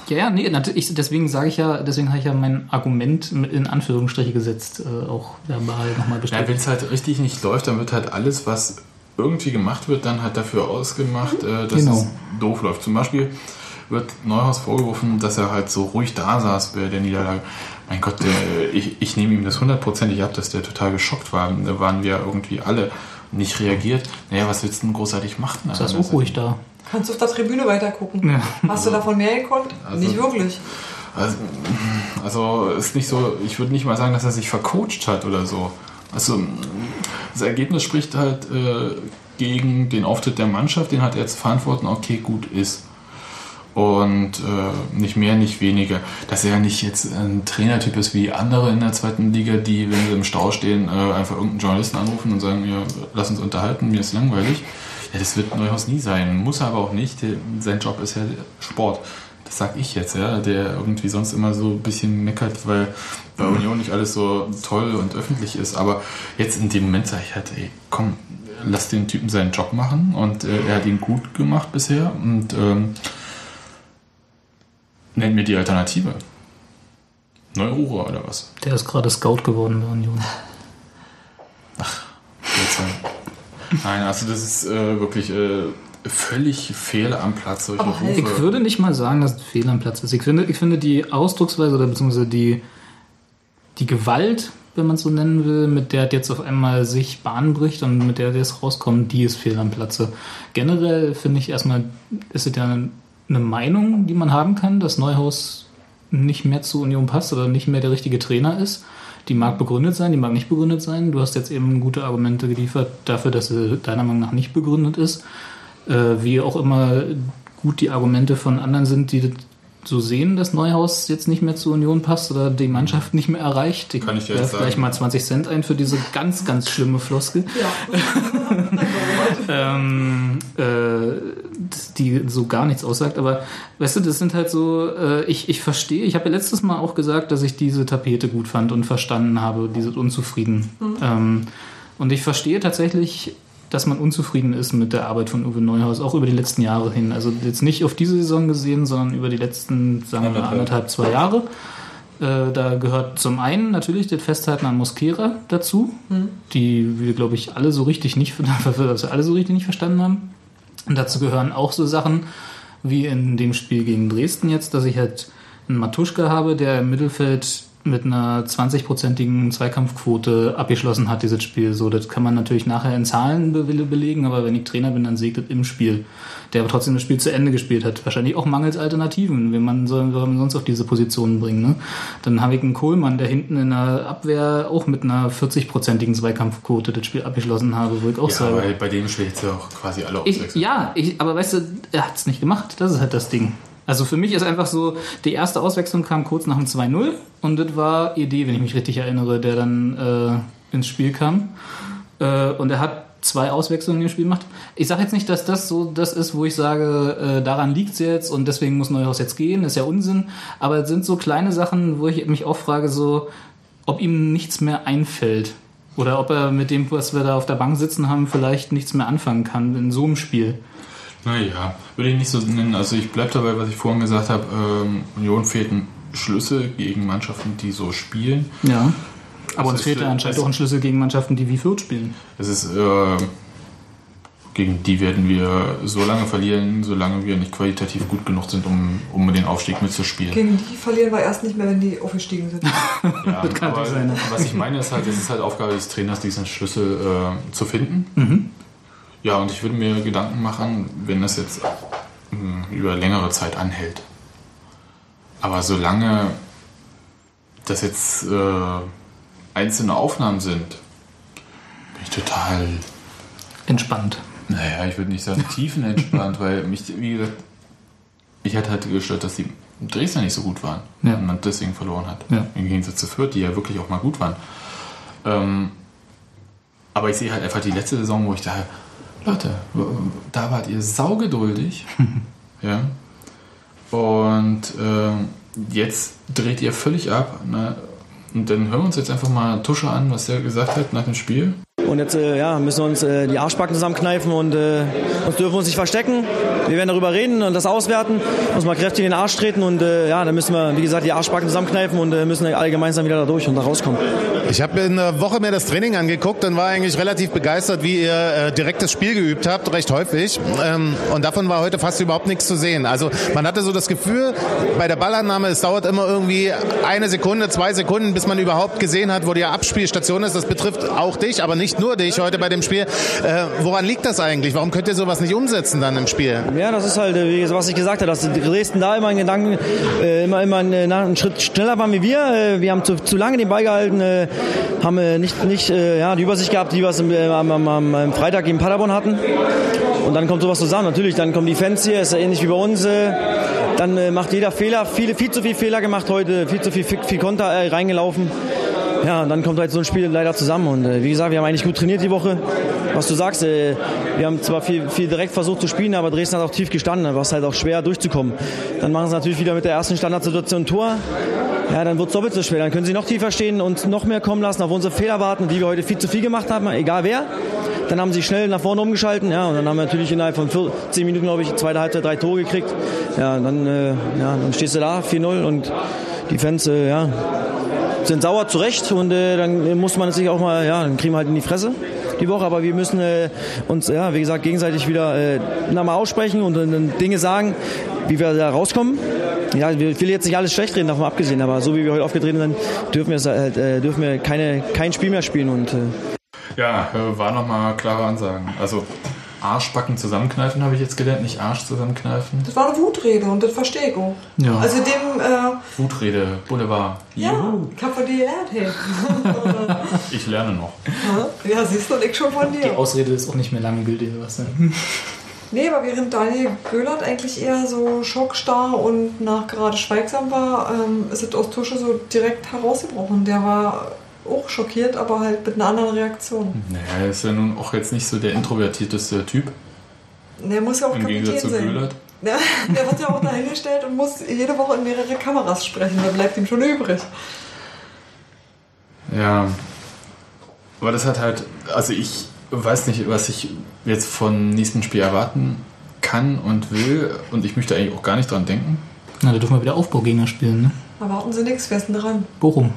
Ja, ja, nee, ich, deswegen sage ich ja, deswegen habe ich ja mein Argument in Anführungsstriche gesetzt, äh, auch verbal nochmal ja, bestätigt. wenn es halt richtig nicht läuft, dann wird halt alles, was irgendwie gemacht wird, dann halt dafür ausgemacht, äh, dass Genau. es doof läuft. Zum Beispiel wird Neuhaus vorgeworfen, dass er halt so ruhig da saß bei der Niederlage. Mein Gott, der, ich, ich nehme ihm das hundertprozentig ab, dass der total geschockt war. Da waren wir irgendwie alle nicht reagiert. Naja, was willst du denn großartig machen? Das ist auch ruhig da. Kannst du auf der Tribüne weiter gucken. Ja. Hast du davon mehr gekonnt? Also- nicht wirklich. Also, also ist nicht so, ich würde nicht mal sagen, dass er sich vercoacht hat oder so. Also das Ergebnis spricht halt äh, gegen den Auftritt der Mannschaft, den hat er jetzt verantworten, okay, gut ist. Und äh, nicht mehr, nicht weniger. Dass er nicht jetzt ein Trainertyp ist wie andere in der zweiten Liga, die, wenn sie im Stau stehen, äh, einfach irgendeinen Journalisten anrufen und sagen, ja, lass uns unterhalten, mir ist langweilig. Ja, das wird Neuhaus nie sein. Muss er aber auch nicht. Sein Job ist ja Sport. Das sag ich jetzt, ja, der irgendwie sonst immer so ein bisschen meckert, weil bei Union nicht alles so toll und öffentlich ist. Aber jetzt in dem Moment sage ich halt, ey, komm, lass den Typen seinen Job machen. Und äh, er hat ihn gut gemacht bisher. Und ähm, nennt mir die Alternative. Neururer oder was? Der ist gerade Scout geworden bei Union. Seltsam. Nein, also das ist äh, wirklich äh, völlig fehl am Platz, solche Aber halt- Ich Rufe. würde nicht mal sagen, dass es Fehler am Platz ist. Ich finde, ich finde die Ausdrucksweise oder beziehungsweise die, die Gewalt, wenn man es so nennen will, mit der jetzt auf einmal sich Bahn bricht und mit der jetzt rauskommt, die ist fehl am Platze. Generell finde ich erstmal, ist es ja eine Meinung, die man haben kann, dass Neuhaus nicht mehr zu Union passt oder nicht mehr der richtige Trainer ist. Die mag begründet sein, die mag nicht begründet sein. Du hast jetzt eben gute Argumente geliefert dafür, dass sie deiner Meinung nach nicht begründet ist. Äh, wie auch immer gut die Argumente von anderen sind, die so sehen, dass Neuhaus jetzt nicht mehr zur Union passt oder die Mannschaft nicht mehr erreicht. Kann ich dir werf jetzt sagen. gleich mal 20 Cent ein für diese ganz, ganz schlimme Floskel. ähm, äh, die so gar nichts aussagt. Aber weißt du, das sind halt so, äh, ich, ich verstehe, ich habe ja letztes Mal auch gesagt, dass ich diese Tapete gut fand und verstanden habe, diese Unzufrieden. Ähm, und ich verstehe tatsächlich, dass man unzufrieden ist mit der Arbeit von Uwe Neuhaus, auch über die letzten Jahre hin. Also jetzt nicht auf diese Saison gesehen, sondern über die letzten, sagen wir mal, Anderthalb. zwei Jahre. Äh, da gehört zum einen natürlich das Festhalten an Mosquera dazu, die wir, glaube ich, alle so richtig nicht, also alle so richtig nicht verstanden haben. Und dazu gehören auch so Sachen wie in dem Spiel gegen Dresden jetzt, dass ich halt einen Matuschka habe, der im Mittelfeld mit einer 20-prozentigen Zweikampfquote abgeschlossen hat, dieses Spiel. So, das kann man natürlich nachher in Zahlen be belegen, aber wenn ich Trainer bin, dann sehe ich das im Spiel. Der aber trotzdem das Spiel zu Ende gespielt hat. Wahrscheinlich auch mangels Alternativen, wenn man soll, soll man sonst auf diese Positionen bringen. Ne? Dann habe ich einen Kohlmann, der hinten in der Abwehr auch mit einer 40-prozentigen Zweikampfquote das Spiel abgeschlossen habe, wo ich auch Ja, sage. bei, bei dem Spiel hätte ja auch quasi alle Ich, ja, ich, aber weißt du, er hat es nicht gemacht. Das ist halt das Ding. Also für mich ist einfach so, die erste Auswechslung kam kurz nach dem 2-0 und das war ED, wenn ich mich richtig erinnere, der dann äh, ins Spiel kam. Äh, und er hat zwei Auswechslungen im Spiel gemacht. Ich sage jetzt nicht, dass das so das ist, wo ich sage, äh, daran liegt es jetzt und deswegen muss Neuhaus jetzt gehen, ist ja Unsinn. Aber es sind so kleine Sachen, wo ich mich auch frage, so, ob ihm nichts mehr einfällt. Oder ob er mit dem, was wir da auf der Bank sitzen haben, vielleicht nichts mehr anfangen kann in so einem Spiel. Naja, würde ich nicht so nennen. Also ich bleibe dabei, was ich vorhin gesagt habe. Ähm, Union fehlten Schlüssel gegen Mannschaften, die so spielen. Ja. Aber uns fehlt ja für- anscheinend auch ein Schlüssel gegen Mannschaften, die wie Fürth spielen. Es ist, äh, gegen die werden wir so lange verlieren, solange wir nicht qualitativ gut genug sind, um, um den Aufstieg mitzuspielen. Gegen die verlieren wir erst nicht mehr, wenn die aufgestiegen sind. Ja, Das kann aber sein, ne? Was ich meine, ist halt, es ist halt Aufgabe des Trainers, diesen Schlüssel äh, zu finden. Mhm. Ja, und ich würde mir Gedanken machen, wenn das jetzt mh, über längere Zeit anhält. Aber solange das jetzt äh, einzelne Aufnahmen sind, bin ich total, Entspannt. naja, ich würde nicht sagen tiefenentspannt, weil mich, wie gesagt, mich hat halt gestört, dass die Dresdner nicht so gut waren Ja. und man deswegen verloren hat. Ja. Im Gegensatz zu Fürth, die ja wirklich auch mal gut waren. Ähm, aber ich sehe halt einfach die letzte Saison, wo ich dachte, Leute, da wart ihr saugeduldig. ja. Und ähm, jetzt dreht ihr völlig ab. Ne? Und dann hören wir uns jetzt einfach mal Tusche an, was er gesagt hat nach dem Spiel. Und jetzt äh, ja, müssen wir uns äh, die Arschbacken zusammenkneifen und äh, uns dürfen uns nicht verstecken. Wir werden darüber reden und das auswerten. Muss mal kräftig in den Arsch treten und äh, ja, dann müssen wir, wie gesagt, die Arschbacken zusammenkneifen und äh, müssen alle gemeinsam wieder da durch und da rauskommen. Ich habe in einer Woche mir das Training angeguckt und war eigentlich relativ begeistert, wie ihr äh, direkt das Spiel geübt habt, recht häufig. Ähm, und davon war heute fast überhaupt nichts zu sehen. Also man hatte so das Gefühl, bei der Ballannahme, es dauert immer irgendwie eine Sekunde, zwei Sekunden, bis man überhaupt gesehen hat, wo die Abspielstation ist. Das betrifft auch dich, aber nicht nur dich heute bei dem Spiel. Äh, woran liegt das eigentlich? Warum könnt ihr sowas nicht umsetzen dann im Spiel? Ja, das ist halt, äh, was ich gesagt habe, dass Dresden da immer einen Gedanken, äh, immer, immer einen, na, einen Schritt schneller waren wie wir. Äh, wir haben zu, zu lange den Ball gehalten, äh, haben äh, nicht, nicht äh, ja, die Übersicht gehabt, die wir äh, am, am, am, Freitag gegen Paderborn hatten. Und dann kommt sowas zusammen. Natürlich, dann kommen die Fans hier, ist ja ähnlich wie bei uns. Äh, dann äh, macht jeder Fehler, viele, viel zu viel Fehler gemacht heute, viel zu viel, viel, Konter äh, reingelaufen. Ja, und dann kommt halt so ein Spiel leider zusammen. Und äh, wie gesagt, wir haben eigentlich gut trainiert die Woche. Was du sagst, äh, wir haben zwar viel, viel direkt versucht zu spielen, aber Dresden hat auch tief gestanden. Da war es halt auch schwer durchzukommen. Dann machen sie natürlich wieder mit der ersten Standardsituation ein Tor. Ja, dann wird es doppelt so schwer. Dann können sie noch tiefer stehen und noch mehr kommen lassen, auf unsere Fehler warten, die wir heute viel zu viel gemacht haben, egal wer. Dann haben sie schnell nach vorne umgeschalten, ja, und dann haben wir natürlich innerhalb von 10 Minuten, glaube ich, zweite Halbzeit drei Tore gekriegt. Ja, dann, äh, ja, dann stehst du da, 4-0 und die Fans, äh, ja, sind sauer zurecht und äh, dann muss man sich auch mal, ja, dann kriegen wir halt in die Fresse die Woche, aber wir müssen äh, uns, ja, wie gesagt, gegenseitig wieder äh, nochmal aussprechen und äh, Dinge sagen. wie wir da rauskommen. Ja, ich will jetzt nicht alles schlecht reden, davon abgesehen, aber so wie wir heute aufgetreten sind, dürfen wir, halt, äh, dürfen wir keine, kein Spiel mehr spielen und äh, Ja, äh, war nochmal klare Ansagen. Also Arschbacken zusammenkneifen habe ich jetzt gelernt, nicht Arsch zusammenkneifen. Das war eine Wutrede und das verstehe ich auch. Ja. Also dem, äh, Wutrede, Boulevard. ja, Juhu. ich hab von dir gelernt, hey. Ich lerne noch. ja, siehst du, und ich schon von Die dir. Ausrede ist auch nicht mehr lange gültig, was Nee, aber während Daniel Göhlert eigentlich eher so schockstarr und nachgerade schweigsam war, ähm, ist es aus Tusche so direkt herausgebrochen. Der war auch schockiert, aber halt mit einer anderen Reaktion. Naja, er ist ja nun auch jetzt nicht so der introvertierteste Typ, Der muss ja auch im Gegensatz zu Kapitän sein. Göhlert. Ja, der wird ja auch dahingestellt und muss jede Woche in mehrere Kameras sprechen. Da bleibt ihm schon übrig. Ja. Aber das hat halt, also ich weiß nicht, was ich jetzt vom nächsten Spiel erwarten kann und will und ich möchte eigentlich auch gar nicht dran denken. Na, da dürfen wir wieder Aufbaugegner spielen, ne? Erwarten Sie nichts, wer ist denn dran? Bochum.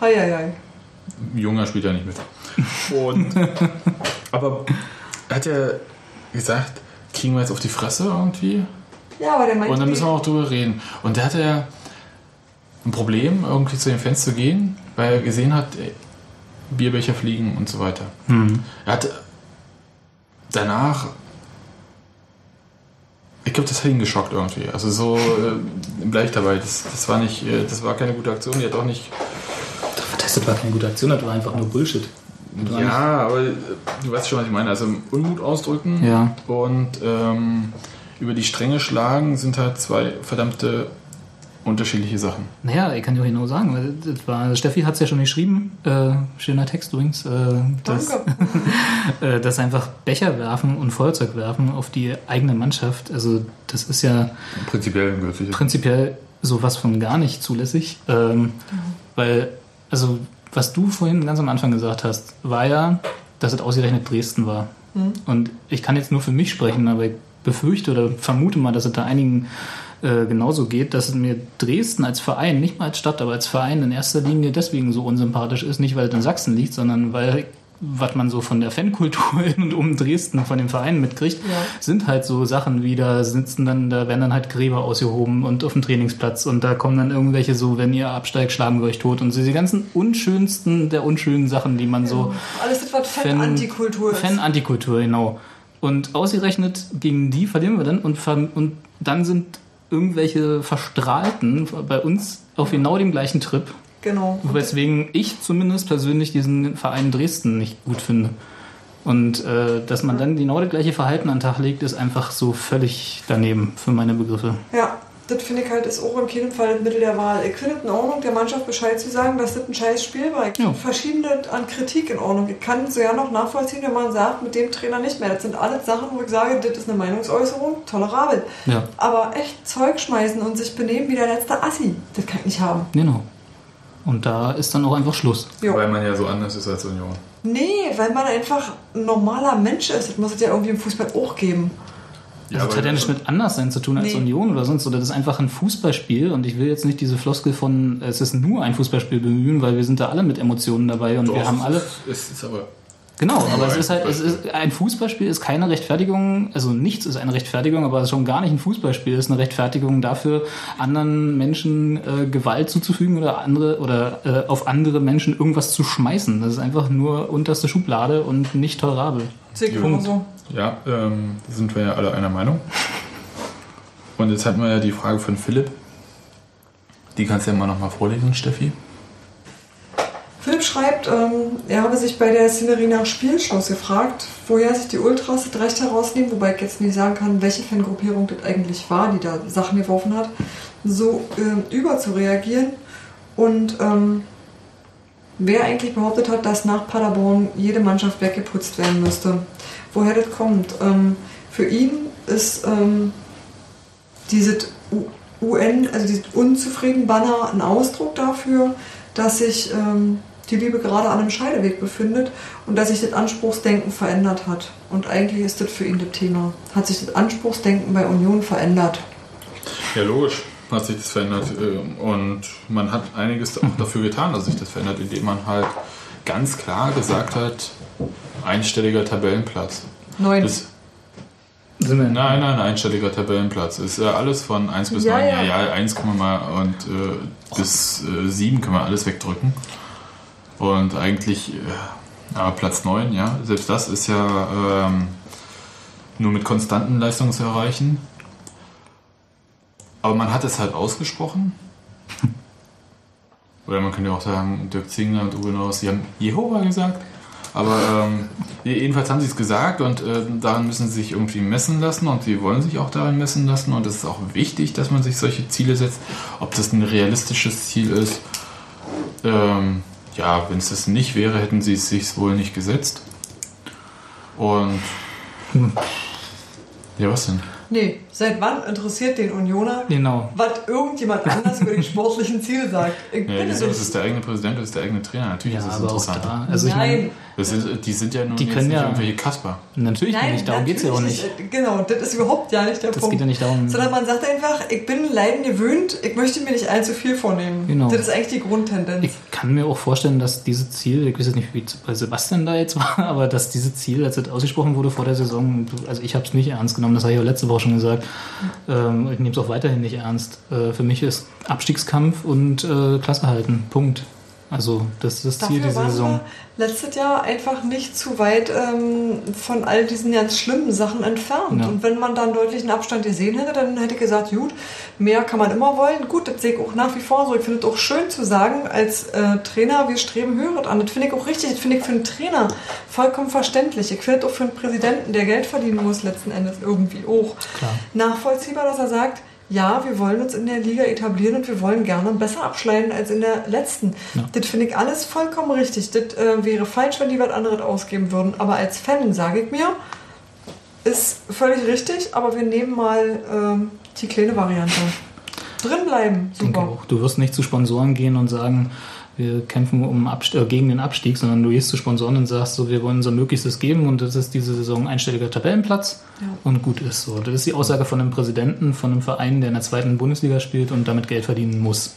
Hei, hei, hei. Junger spielt ja nicht mit. Und, aber er hat ja gesagt, kriegen wir jetzt auf die Fresse irgendwie? Ja, aber der meint, Und dann müssen wir auch drüber reden. Und der hatte ja ein Problem, irgendwie zu den Fans zu gehen, weil er gesehen hat, ey, Bierbecher fliegen und so weiter. Er hat danach, ich glaube, das hat ihn geschockt irgendwie. Also so äh, bleib ich dabei. Das, das war nicht, äh, das war keine gute Aktion. Die hat auch nicht. Das war keine gute Aktion, das war einfach nur Bullshit. Ja, aber äh, du weißt schon, was ich meine. Also Unmut ausdrücken Ja. und ähm, über die Stränge schlagen sind halt zwei verdammte unterschiedliche Sachen. Naja, ich kann dir auch genau sagen, weil das war, Steffi hat es ja schon geschrieben, äh, schöner Text übrigens, äh, dass, Danke. äh, dass einfach Becher werfen und Feuerzeug werfen auf die eigene Mannschaft, also das ist ja Prinzipiell prinzipiell sowas von gar nicht zulässig, ähm, weil, also was du vorhin ganz am Anfang gesagt hast, war ja, dass es ausgerechnet Dresden war. Und ich kann jetzt nur für mich sprechen, aber ich befürchte oder vermute mal, dass es da einigen äh, genauso geht, dass mir Dresden als Verein, nicht mal als Stadt, aber als Verein in erster Linie deswegen so unsympathisch ist, nicht weil es in Sachsen liegt, sondern weil was man so von der Fankultur in und um Dresden von den Vereinen mitkriegt, Ja. sind halt so Sachen wie, da sitzen dann, da werden dann halt Gräber ausgehoben und auf dem Trainingsplatz und da kommen dann irgendwelche so, wenn ihr absteigt, schlagen wir euch tot und so diese ganzen unschönsten der unschönen Sachen, die man so Alles das, was Fan- Fan-Antikultur ist. Fan-Antikultur, genau. Und ausgerechnet gegen die verlieren wir dann und, ver und dann sind irgendwelche Verstrahlten bei uns auf genau dem gleichen Trip, Genau. weswegen ich zumindest persönlich diesen Verein Dresden nicht gut finde. Und äh, dass man dann genau das gleiche Verhalten an den Tag legt, ist einfach so völlig daneben für meine Begriffe. Ja, das finde ich halt ist auch in keinem Fall das Mittel der Wahl. Ich finde es in Ordnung, der Mannschaft Bescheid zu sagen, dass das ein scheiß Spiel war. Ich Ja. verschiedene an Kritik in Ordnung. Ich kann so ja noch nachvollziehen, wenn man sagt, mit dem Trainer nicht mehr. Das sind alles Sachen, wo ich sage, das ist eine Meinungsäußerung, tolerabel. Ja, Aber echt Zeug schmeißen und sich benehmen wie der letzte Assi, das kann ich nicht haben. genau. Und da ist dann auch einfach Schluss. Jo. Weil man ja so anders ist als Union. Nee, weil man einfach ein normaler Mensch ist. Das muss es ja irgendwie im Fußball auch geben. Also das hat ja nichts mit anders sein zu tun als Nee. Union oder sonst. Oder das ist einfach ein Fußballspiel und ich will jetzt nicht diese Floskel von es ist nur ein Fußballspiel bemühen, weil wir sind da alle mit Emotionen dabei und wir haben alle. Es ist aber. Genau, aber es ein ist halt, es ist, ein Fußballspiel ist keine Rechtfertigung, also nichts ist eine Rechtfertigung, aber schon gar nicht ein Fußballspiel ist eine Rechtfertigung dafür, anderen Menschen äh, Gewalt zuzufügen oder andere oder äh, auf andere Menschen irgendwas zu schmeißen. Das ist einfach nur unterste Schublade und nicht tolerabel. Punkt. so. Ja, ähm, da sind wir ja alle einer Meinung. Und jetzt hatten wir ja die Frage von Philipp. Die kannst du ja mal nochmal vorlesen, Steffi. Philipp schreibt, ähm, er habe sich bei der Szenerie nach Spielschluss gefragt, woher sich die Ultras das Recht herausnehmen, wobei ich jetzt nicht sagen kann, welche Fangruppierung das eigentlich war, die da Sachen geworfen hat, so ähm, über zu reagieren. Und ähm, wer eigentlich behauptet hat, dass nach Paderborn jede Mannschaft weggeputzt werden müsste. Woher das kommt? Ähm, für ihn ist ähm, dieses UN, also dieses unzufrieden Banner ein Ausdruck dafür, dass sich ähm, die Liebe gerade an einem Scheideweg befindet und dass sich das Anspruchsdenken verändert hat. Und eigentlich ist das für ihn das Thema. Hat sich das Anspruchsdenken bei Union verändert? Ja, logisch hat sich das verändert. äh, Und man hat einiges auch dafür getan, dass sich das verändert, indem man halt ganz klar gesagt hat, einstelliger Tabellenplatz. Neun. Das, wir Nein, nein, einstelliger Tabellenplatz. Ist ja alles von 1 bis Ja, 9. ja. Ja, ja, 1 kann man mal und äh, bis äh, 7 kann man alles wegdrücken. Und eigentlich, äh, aber Platz 9, ja, selbst das ist ja ähm, nur mit konstanten Leistungen zu erreichen. Aber man hat es halt ausgesprochen. Oder man könnte auch sagen, Dirk Zingler und Uwe Neuhaus, die haben Jehova gesagt. Aber ähm, jedenfalls haben sie es gesagt und äh, daran müssen sie sich irgendwie messen lassen und sie wollen sich auch daran messen lassen und es ist auch wichtig, dass man sich solche Ziele setzt. Ob das ein realistisches Ziel ist, ähm, ja, wenn es das nicht wäre, hätten sie es sich wohl nicht gesetzt. Und ja, was denn? Nee, seit wann interessiert den Unioner, Genau. was irgendjemand anders über die sportlichen Ziele sagt? Ich Ja, bitte wieso? ist der eigene Präsident, das ist der eigene Trainer. Natürlich Ja, ist das interessant. da. Also Nein, Das sind, die sind ja nun Die können nicht ja- irgendwelche Kasper. natürlich nein, nicht. Darum geht es ja auch nicht. Genau, das ist überhaupt ja nicht der Das Punkt. geht ja nicht darum. Sondern man sagt einfach, ich bin Leiden gewöhnt, ich möchte mir nicht allzu viel vornehmen. Genau. Das ist eigentlich die Grundtendenz. Ich kann mir auch vorstellen, dass dieses Ziel, ich weiß jetzt nicht, wie bei Sebastian da jetzt war, aber dass dieses Ziel, als es ausgesprochen wurde vor der Saison, also ich habe es nicht ernst genommen, das habe ich auch letzte Woche schon gesagt. Ähm, ich nehme es auch weiterhin nicht ernst. Äh, für mich ist Abstiegskampf und äh, Klasse halten. Punkt. Also das ist das Ziel dieser Saison. letztes Jahr einfach nicht zu weit ähm, von all diesen ganz schlimmen Sachen entfernt. Ja. Und wenn man da einen deutlichen Abstand gesehen hätte, dann hätte ich gesagt, gut, mehr kann man immer wollen. Gut, das sehe ich auch nach wie vor so. Ich finde es auch schön zu sagen, als äh, Trainer, wir streben höher an. Das finde ich auch richtig. Das finde ich für einen Trainer vollkommen verständlich. Ich finde es auch für einen Präsidenten, der Geld verdienen muss, letzten Endes irgendwie auch Klar. nachvollziehbar, dass er sagt, ja, wir wollen uns in der Liga etablieren und wir wollen gerne besser abschneiden als in der letzten. Ja. Das finde ich alles vollkommen richtig. Das äh, wäre falsch, wenn die was anderes ausgeben würden. Aber als Fan sage ich mir, ist völlig richtig, aber wir nehmen mal ähm, die kleine Variante. Drinbleiben, super. auch. Du wirst nicht zu Sponsoren gehen und sagen, wir kämpfen um Abst äh, gegen den Abstieg, sondern du gehst zu Sponsoren und sagst, so, wir wollen unser Möglichstes geben und das ist diese Saison einstelliger Tabellenplatz Ja. und gut ist so. Das ist die Aussage von einem Präsidenten von einem Verein, der in der zweiten Bundesliga spielt und damit Geld verdienen muss.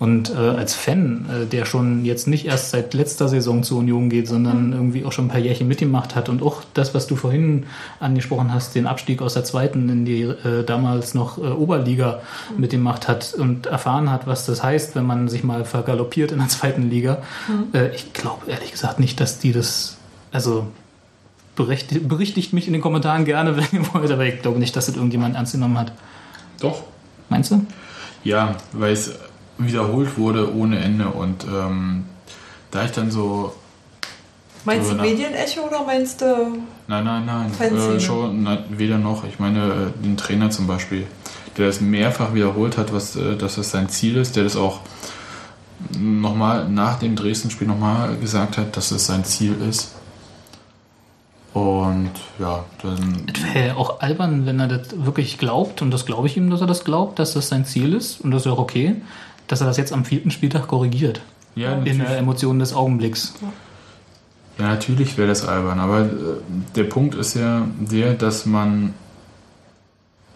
Und äh, als Fan, äh, der schon jetzt nicht erst seit letzter Saison zur Union geht, sondern irgendwie auch schon ein paar Jährchen mitgemacht hat und auch das, was du vorhin angesprochen hast, den Abstieg aus der zweiten in die äh, damals noch äh, Oberliga mitgemacht hat und erfahren hat, was das heißt, wenn man sich mal vergaloppiert in der zweiten Liga. Äh, ich glaube ehrlich gesagt nicht, dass die das, also berichtigt, berichtigt mich in den Kommentaren gerne, wenn ihr wollt, aber ich glaube nicht, dass das irgendjemand ernst genommen hat. Doch. Meinst du? Ja, weil es wiederholt wurde ohne Ende und ähm, da ich dann so Meinst du Medienecho oder meinst du. Nein, nein, nein. Äh, schon, nein, weder noch. Ich meine, äh, den Trainer zum Beispiel, der das mehrfach wiederholt hat, was, äh, dass das sein Ziel ist, der das auch nochmal nach dem Dresden-Spiel nochmal gesagt hat, dass es sein Ziel ist. Und ja, dann. Wäre ja auch albern, wenn er das wirklich glaubt, und das glaube ich ihm, dass er das glaubt, dass das sein Ziel ist, und das ist auch okay, dass er das jetzt am vierten Spieltag korrigiert. Ja, In natürlich, der Emotion des Augenblicks. ja, natürlich wäre das albern, aber äh, der Punkt ist ja der, dass man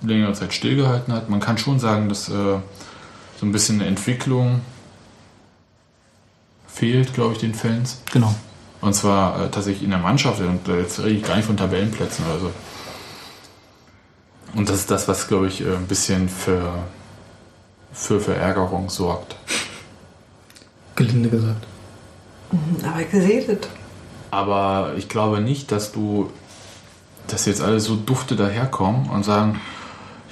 längere Zeit stillgehalten hat. Man kann schon sagen, dass äh, so ein bisschen eine Entwicklung fehlt, glaube ich, den Fans. Genau. Und zwar äh, tatsächlich in der Mannschaft. Und äh, jetzt rede ich gar nicht von Tabellenplätzen oder so. Und das ist das, was, glaube ich, äh, ein bisschen für, für Verärgerung sorgt. Gelinde gesagt. Aber ich sehe das. Aber ich glaube nicht, dass du, dass jetzt alle so dufte daherkommen und sagen,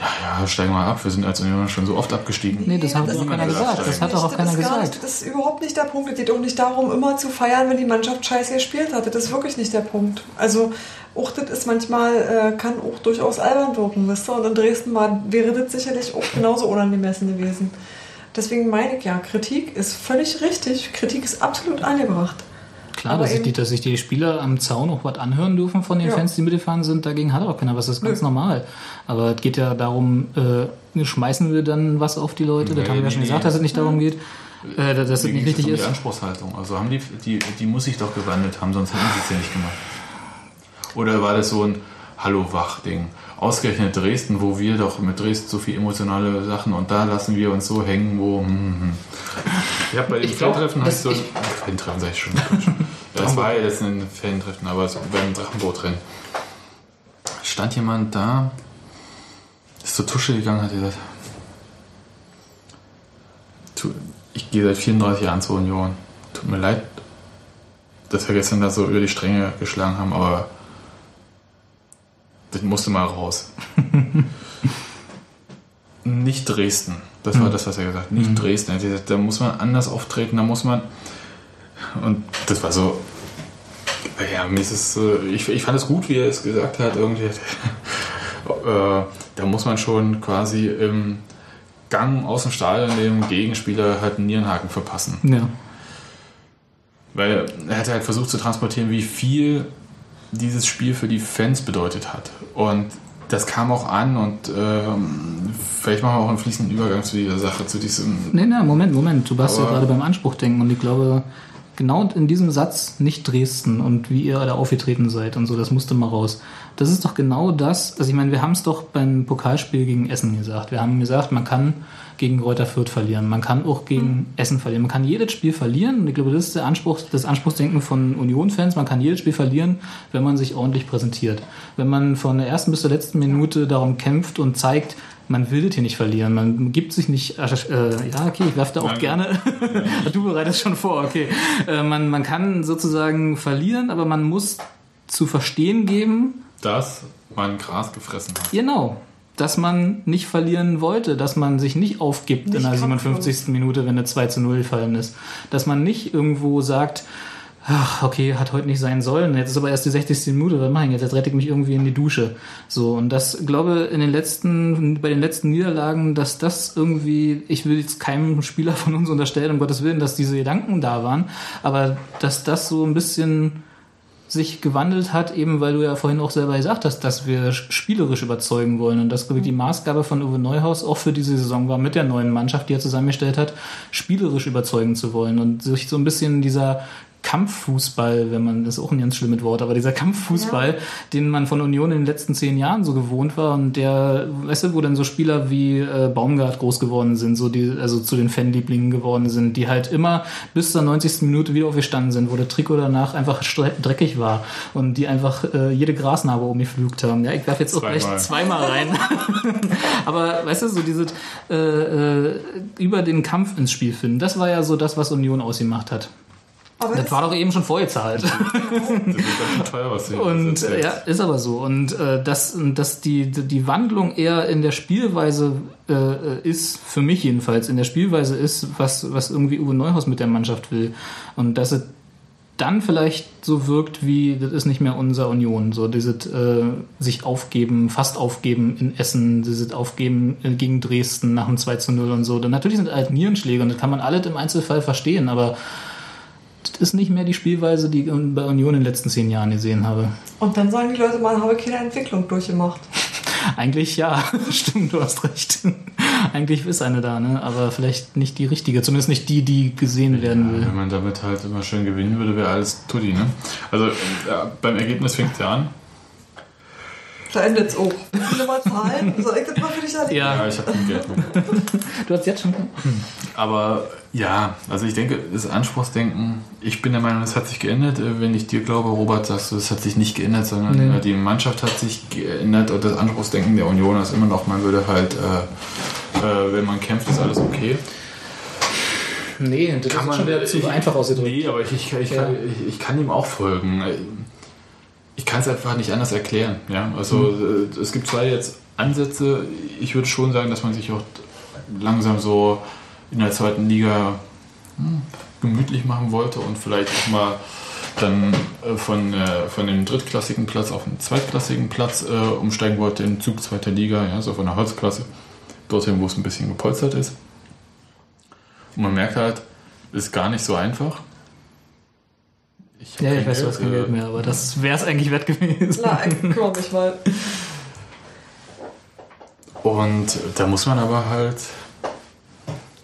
ja, ja, steigen wir ab, wir sind als Union schon so oft abgestiegen. Nee, das hat das doch ist keiner gesagt. Das hat auch Das keiner ist gar gesagt. Nicht, das ist überhaupt nicht der Punkt. Es geht auch nicht darum, immer zu feiern, wenn die Mannschaft scheiße gespielt hat. Das ist wirklich nicht der Punkt. Also, auch das ist manchmal, äh, kann auch durchaus albern wirken, wisst ihr? Und in Dresden war, wäre das sicherlich auch genauso unangemessen gewesen. Deswegen meine ich ja, Kritik ist völlig richtig. Kritik ist absolut angebracht. Klar, dass sich, die, dass sich die Spieler am Zaun auch was anhören dürfen von den Ja. Fans, die mitgefahren sind, dagegen hat auch keiner was. Das ist ganz Nö. normal. Aber es geht ja darum, äh, schmeißen wir dann was auf die Leute? Das Nee, haben wir ja schon gesagt, dass es nicht darum geht. Äh, dass es nicht richtig um ist. die Anspruchshaltung. Also haben die, die, die muss sich doch gewandelt haben, sonst hätten sie es ja nicht gemacht. Oder war das so ein Hallo-Wach-Ding? Ausgerechnet Dresden, wo wir doch mit Dresden so viel emotionale Sachen und da lassen wir uns so hängen, wo. Hm, hm. Ich habe bei dem Fan-Treffen das- so ein. ich- Fan-Treffen sag ich schon. Das war ja jetzt ein Fan-Treffen, aber so beim Drachenboot drin. stand jemand da, ist zur Tusche gegangen, hat gesagt, ich gehe seit 34 Jahren zur Union. Tut mir leid, dass wir gestern da so über die Stränge geschlagen haben, aber das musste mal raus. nicht Dresden. Das war das, was er gesagt hat. Nicht Dresden. Er hat gesagt, da muss man anders auftreten, da muss man. Und das war so. Ja, mir ist es, ich, ich fand es gut, wie er es gesagt hat. Irgendwie, äh, da muss man schon quasi im Gang aus dem Stadion dem Gegenspieler halt einen Nierenhaken verpassen. Ja. Weil er hat halt versucht zu transportieren, wie viel dieses Spiel für die Fans bedeutet hat. Und das kam auch an und ähm, vielleicht machen wir auch einen fließenden Übergang zu dieser Sache, zu diesem. Nee, nee, Moment, Moment. Du warst ja gerade beim Anspruch denken und ich glaube, genau in diesem Satz nicht Dresden und wie ihr da aufgetreten seid und so, das musste mal raus. Das ist doch genau das, also ich meine, wir haben es doch beim Pokalspiel gegen Essen gesagt. Wir haben gesagt, man kann gegen Reuter Fürth verlieren, man kann auch gegen Essen verlieren, man kann jedes Spiel verlieren und ich glaube, das ist der Anspruch, das Anspruchsdenken von Union-Fans, man kann jedes Spiel verlieren, wenn man sich ordentlich präsentiert. Wenn man von der ersten bis zur letzten Minute darum kämpft und zeigt, man will das hier nicht verlieren. Man gibt sich nicht. Äh, ja, okay, ich werfe da auch Nein. gerne. du bereitest schon vor, okay. Äh, man, man kann sozusagen verlieren, aber man muss zu verstehen geben, dass man Gras gefressen hat. genau, dass man nicht verlieren wollte, dass man sich nicht aufgibt in Nicht der kampflos. 57. Minute, wenn eine 2 zu 0 gefallen ist. Dass man nicht irgendwo sagt, ach, okay, hat heute nicht sein sollen, jetzt ist aber erst die 60. Minute, was mache ich jetzt? Jetzt rette ich mich irgendwie in die Dusche. So, und das, glaube in den letzten, bei den letzten Niederlagen, dass das irgendwie, ich will jetzt keinem Spieler von uns unterstellen, um Gottes Willen, dass diese Gedanken da waren, aber dass das so ein bisschen sich gewandelt hat, eben weil du ja vorhin auch selber gesagt hast, dass wir spielerisch überzeugen wollen und das, glaube ich, die Maßgabe von Uwe Neuhaus auch für diese Saison war, mit der neuen Mannschaft, die er zusammengestellt hat, spielerisch überzeugen zu wollen und sich so ein bisschen dieser Kampffußball, wenn man, das ist auch ein ganz schlimmes Wort, aber dieser Kampffußball, den man von Union in den letzten zehn Jahren so gewohnt war und der, weißt du, wo dann so Spieler wie äh, Baumgart groß geworden sind, so die, also zu den Fanlieblingen geworden sind, die halt immer bis zur 90. Minute wieder aufgestanden sind, wo der Trikot danach einfach dreckig war und die einfach äh, jede Grasnarbe umgepflügt haben. Ja, ich werfe jetzt auch Zweimal. gleich zweimal rein. aber weißt du, so diese äh, äh, über den Kampf ins Spiel finden, das war ja so das, was Union ausgemacht hat. Aber Das war doch eben schon vorgezahlt. Das ist teuer, was du hier Und äh, ja, ist aber so. Und äh, dass, dass die, die Wandlung eher in der Spielweise äh, ist, für mich jedenfalls, in der Spielweise ist, was, was irgendwie Uwe Neuhaus mit der Mannschaft will. Und dass es dann vielleicht so wirkt wie, das ist nicht mehr unser Union. So dieses äh, sich aufgeben, fast aufgeben in Essen, dieses Aufgeben äh, gegen Dresden nach dem 2 zu 0 und so. Dann natürlich sind halt Nierenschläge und das kann man alles im Einzelfall verstehen, aber ist nicht mehr die Spielweise, die ich bei Union in den letzten zehn Jahren gesehen habe. Und dann sagen die Leute, man habe keine Entwicklung durchgemacht. Eigentlich ja, stimmt, du hast recht. Eigentlich ist eine da, ne? aber vielleicht nicht die richtige, zumindest nicht die, die gesehen werden will. Wenn man damit halt immer schön gewinnen würde, wäre alles Tutti, ne? Also äh, beim Ergebnis fängt es ja an. Da endet es auch. Willst du mal zahlen? Soll ich das mal für dich erledigen? Ja, Ja, ich habe kein Geld du hast jetzt schon. Aber ja, also ich denke, das Anspruchsdenken, ich bin der Meinung, es hat sich geändert. Äh, Wenn ich dir glaube, Robert, sagst du, es hat sich nicht geändert, sondern Nee. äh, die Mannschaft hat sich geändert und das Anspruchsdenken der Union ist immer noch, man würde halt, äh, äh, wenn man kämpft, ist alles okay. Nee, das Kann ist man- schon wieder zu ich- einfach ausgedrückt. Nee, aber ich, ich, ich, Ja. kann, ich, ich kann ihm auch folgen. Ich kann es einfach nicht anders erklären. Ja? Also Mhm. äh, es gibt zwei jetzt Ansätze. Ich würde schon sagen, dass man sich auch langsam so in der zweiten Liga hm, gemütlich machen wollte und vielleicht auch mal dann äh, von, äh, von dem drittklassigen Platz auf den zweitklassigen Platz äh, umsteigen wollte im Zug zweiter Liga, ja, so von der Holzklasse, dorthin, wo es ein bisschen gepolstert ist. Und man merkt halt, es ist gar nicht so einfach. Hab Ja, ich weiß, du hast kein Geld mehr, aber das wäre es eigentlich wert gewesen. Na, ich kümmere mich mal. Und da muss man aber halt.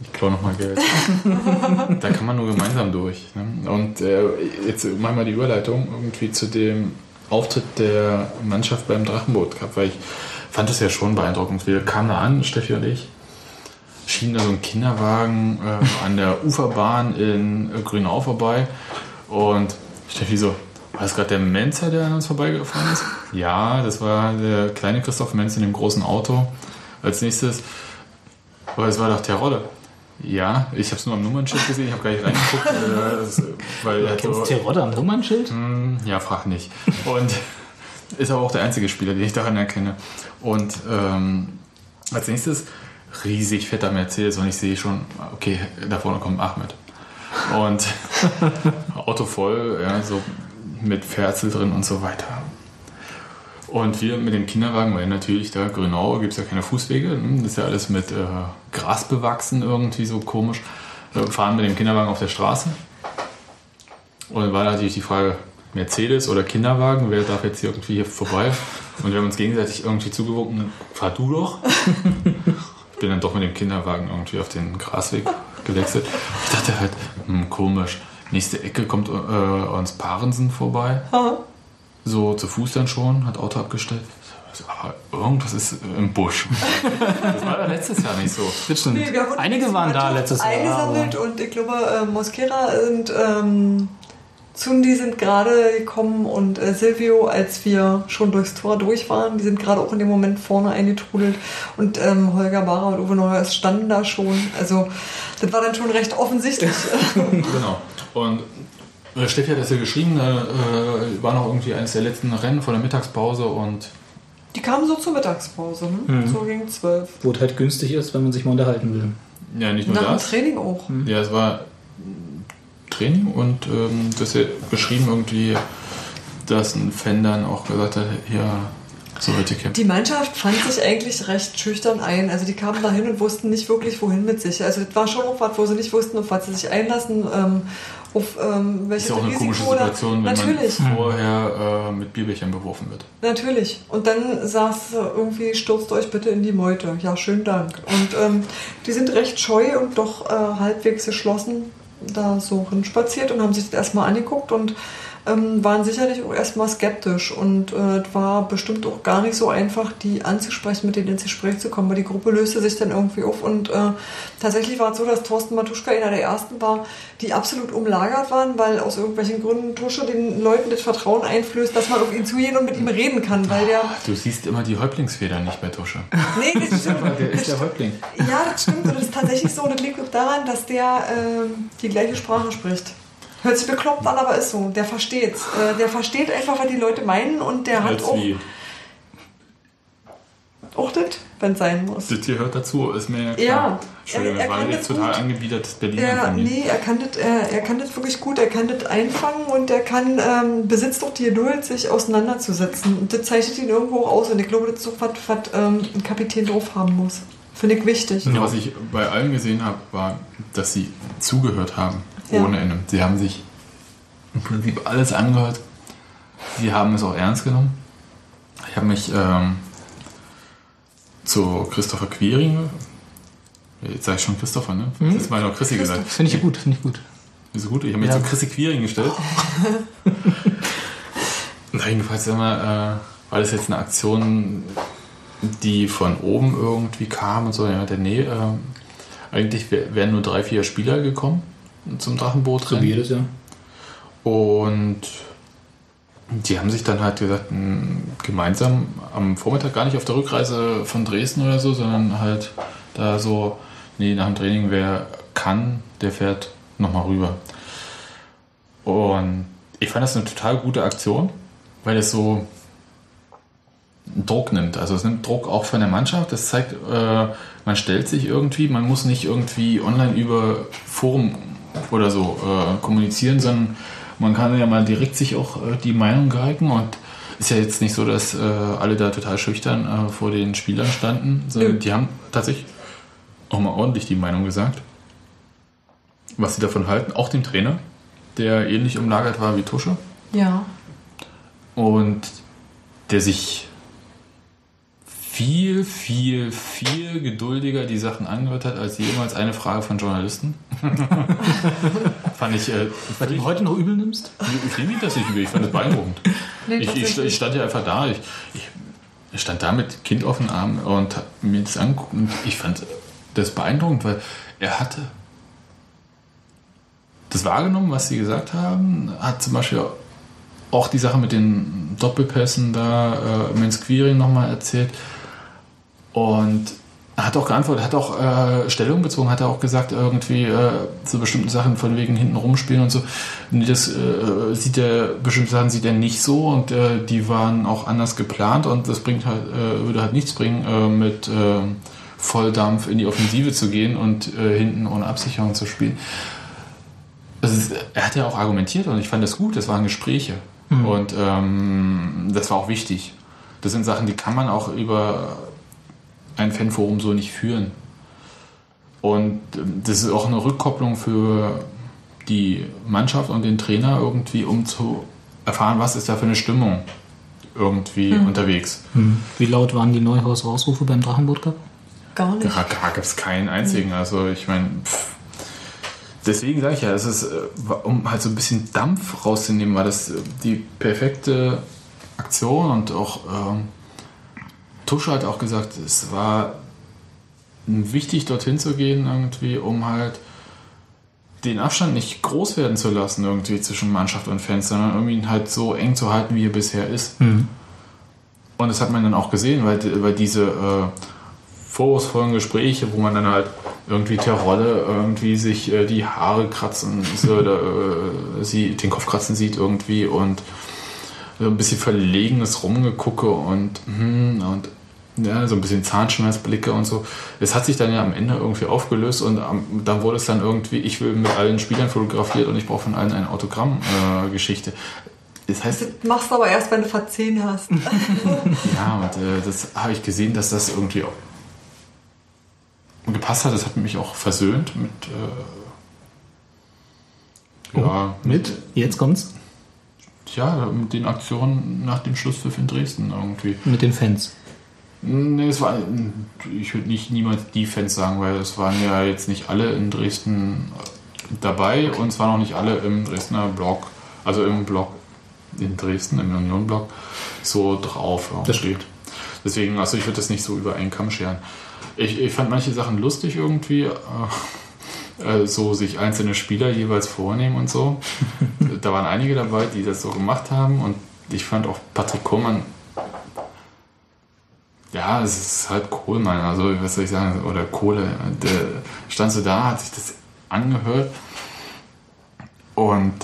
Ich klaue nochmal Geld. da kann man nur gemeinsam durch. Ne? Und äh, jetzt machen wir die Überleitung irgendwie zu dem Auftritt der Mannschaft beim Drachenboot Cup, weil ich fand das ja schon beeindruckend. Wir kamen da an, Steffi und ich, schieben da so einen Kinderwagen äh, an der Uferbahn in Grünau vorbei und Steffi so, War das gerade der Menzer, der an uns vorbeigefahren ist? Ja, das war der kleine Christoph Menz in dem großen Auto. Als nächstes, aber es war doch Terodde. Ja, ich habe es nur am Nummernschild gesehen, ich habe gar nicht reingeguckt, äh, das, weil er hat so, Kennst Terodde am Nummernschild? Hm, ja, frag nicht. Und ist aber auch der einzige Spieler, den ich daran erkenne. Und ähm, als nächstes riesig fetter Mercedes und ich sehe schon, okay, da vorne kommt Ahmed. Und Auto voll, ja, so mit Ferzel drin und so weiter. Und wir mit dem Kinderwagen, weil natürlich da Grünau gibt es ja keine Fußwege, ne? das ist ja alles mit äh, Gras bewachsen, irgendwie so komisch. Wir fahren mit dem Kinderwagen auf der Straße. Und dann war natürlich die Frage, Mercedes oder Kinderwagen, wer darf jetzt hier irgendwie hier vorbei? Und wir haben uns gegenseitig irgendwie zugewunken, fahr du doch. Ich bin dann doch mit dem Kinderwagen irgendwie auf den Grasweg gewechselt. Ich dachte halt, hm, komisch. Nächste Ecke kommt äh, uns Parensen vorbei. So zu Fuß dann schon, hat Auto abgestellt. Aber irgendwas ist im Busch. Das war ja letztes Jahr nicht so. Das stimmt. Nee, Einige waren da letztes Jahr. eingesammelt und ich glaube, äh, Mosquera und ähm, Zundi sind gerade gekommen und äh, Silvio, als wir schon durchs Tor durch waren, die sind gerade auch in dem Moment vorne eingetrudelt und ähm, Holger Barer und Uwe Neuhaus standen da schon. Also das war dann schon recht offensichtlich. Genau. Und äh, Steffi hat das ja geschrieben, da äh, war noch irgendwie eines der letzten Rennen vor der Mittagspause und die kamen so zur Mittagspause, hm? Mhm. so gegen zwölf. Wo es halt günstig ist, wenn man sich mal unterhalten will. ja, nicht nur Nach dem das. Training auch. Ja, es war Training und ähm, das ist ja beschrieben irgendwie, dass ein Fan dann auch gesagt hat, ja, so heute Camp. Die Mannschaft fand sich eigentlich recht schüchtern ein. Also die kamen dahin und wussten nicht wirklich, wohin mit sich. Also das war schon auch was, wo sie nicht wussten, auf was sie sich einlassen, ähm, auf ähm, Ist welches ja auch eine komische Risiko. da- Situation, wenn Natürlich, man vorher äh, mit Bierbechern beworfen wird. natürlich. Und dann saß irgendwie, stürzt euch bitte in die Meute. Ja, schönen Dank. Und ähm, die sind recht scheu und doch äh, halbwegs geschlossen da so hinspaziert und haben sich das erstmal angeguckt und ähm, waren sicherlich auch erstmal skeptisch und äh, es war bestimmt auch gar nicht so einfach, die anzusprechen, mit denen ins Gespräch zu kommen, weil die Gruppe löste sich dann irgendwie auf und äh, tatsächlich war es so, dass Thorsten Matuschka einer der ersten war, die absolut umlagert waren, weil aus irgendwelchen Gründen Tusche den Leuten das Vertrauen einflößt, dass man auf ihn zugehen und mit ihm reden kann, weil der Du siehst immer die Häuptlingsfedern nicht bei Tusche. Nee, das stimmt. Der ist der Häuptling. Ja, das stimmt. Und das ist tatsächlich so. Und das liegt auch daran, dass der ähm, die gleiche Sprache spricht. Hört sich bekloppt an, aber ist so. Der versteht's. Äh, der versteht einfach, was die Leute meinen und der hat Als auch, wie. auch das, wenn es sein muss. Das hier hört dazu, ist mir ja klar. Ja, Entschuldigung, er- er das war kann jetzt das total gut. angebiedertes Berliner Er, von mir. nee, er kann, das, er, er kann das wirklich gut, er kann das einfangen und er kann, ähm, besitzt auch die Geduld, sich auseinanderzusetzen. Und das zeichnet ihn irgendwo auch aus und ich glaube, das ist auch was, was ähm, ein Kapitän drauf haben muss. Finde ich wichtig. Was ich bei allen gesehen habe, war, dass sie zugehört haben, Ja. ohne Ende. Sie haben sich im Prinzip alles angehört. Sie haben es auch ernst genommen. Ich habe mich ähm, zu Christopher Quiring, jetzt sage ich schon Christopher, ne? Mhm. Das ist mal noch Chrissy gesagt. Finde ich gut, finde ich gut. Ist so gut, ich habe mich Ja. zu Chrissy Quiring gestellt. Ich gefragt, sag mal, äh, war das jetzt eine Aktion, die von oben irgendwie kam und so? Ja, der, nee, ähm, eigentlich wär- wären nur drei, vier Spieler gekommen zum Drachenboot wie jedes Jahr. Und die haben sich dann halt gesagt, gemeinsam am Vormittag gar nicht auf der Rückreise von Dresden oder so, sondern halt da so, nee, nach dem Training, wer kann, der fährt nochmal rüber. Und ich fand das eine total gute Aktion, weil es so Druck nimmt. Also es nimmt Druck auch von der Mannschaft. Das zeigt, äh, man stellt sich irgendwie, man muss nicht irgendwie online über Forum oder so äh, kommunizieren, sondern man kann ja mal direkt sich auch äh, die Meinung gehalten und ist ja jetzt nicht so, dass äh, alle da total schüchtern äh, vor den Spielern standen, sondern Nö. die haben tatsächlich auch mal ordentlich die Meinung gesagt, was sie davon halten, auch dem Trainer, der ähnlich umlagert war wie Tusche Ja. und der sich viel, viel, viel geduldiger die Sachen angehört hat als jemals eine Frage von Journalisten. fand ich, äh, Weil du ihn heute noch übel nimmst? ich nehme das nicht übel, ich fand das beeindruckend. Nee, Ich, ich, ich stand ja einfach da, ich, ich, stand da mit Kind auf den Arm und mir das angeguckt und ich fand das beeindruckend, weil er hatte das wahrgenommen, was sie gesagt haben, hat zum Beispiel auch die Sache mit den Doppelpässen da, äh, Men's Quiring nochmal erzählt. Und er hat auch geantwortet, hat auch äh, Stellung bezogen, hat er auch gesagt, irgendwie äh, zu bestimmten Sachen von wegen hinten rumspielen und so. Nee, Das äh, sieht er, bestimmte Sachen sieht er nicht so und äh, die waren auch anders geplant und das bringt halt, äh, würde halt nichts bringen, äh, mit Volldampf in die Offensive zu gehen und hinten ohne Absicherung zu spielen. Ist, er hat ja auch argumentiert und ich fand das gut, das waren Gespräche. Und ähm, das war auch wichtig. Das sind Sachen, die kann man auch über ein Fanforum so nicht führen. Und ähm, das ist auch eine Rückkopplung für die Mannschaft und den Trainer irgendwie, um zu erfahren, was ist da für eine Stimmung irgendwie unterwegs. Wie laut waren die Neuhaus-Rausrufe beim Drachenboot Cup? Gar nicht. Da, da gab es keinen einzigen. Also ich meine, deswegen sage ich ja, es ist, äh, um halt so ein bisschen Dampf rauszunehmen, war das äh, die perfekte Aktion und auch ähm, Tusche hat auch gesagt, es war wichtig, dorthin zu gehen, irgendwie, um halt den Abstand nicht groß werden zu lassen, irgendwie zwischen Mannschaft und Fans, sondern irgendwie ihn halt so eng zu halten, wie er bisher ist. Und das hat man dann auch gesehen, weil, weil diese äh, vorwurfsvollen Gespräche, wo man dann halt irgendwie der Rolle irgendwie sich äh, die Haare kratzen oder äh, sie den Kopf kratzen sieht irgendwie und so ein bisschen verlegenes Rumgegucke und hm, und ja, so ein bisschen Zahnschmerzblicke und so. Es hat sich dann ja am Ende irgendwie aufgelöst und am, dann wurde es dann irgendwie, ich will mit allen Spielern fotografiert und ich brauche von allen eine Autogramm-Geschichte. das heißt, Das machst du aber erst, wenn du verzehn hast. ja, und äh, das habe ich gesehen, dass das irgendwie auch gepasst hat. Das hat mich auch versöhnt mit. Äh, ja, Mit? Jetzt kommt's. Ja, mit den Aktionen nach dem Schlusspfiff in Dresden irgendwie. Mit den Fans. Nee, es war, ich würde nicht niemals die Fans sagen, weil es waren ja jetzt nicht alle in Dresden dabei und es waren auch nicht alle im Dresdner Blog, also im Blog in Dresden, im Union-Blog, so drauf. Das steht. Deswegen, also ich würde das nicht so über einen Kamm scheren. Ich, ich fand manche Sachen lustig irgendwie, äh, äh, so sich einzelne Spieler jeweils vornehmen und so. da waren einige dabei, die das so gemacht haben und ich fand auch Patrick Kohlmann ja, es ist halt Kohlmann, also was soll ich sagen, oder Kohle. Der stand so da, hat sich das angehört und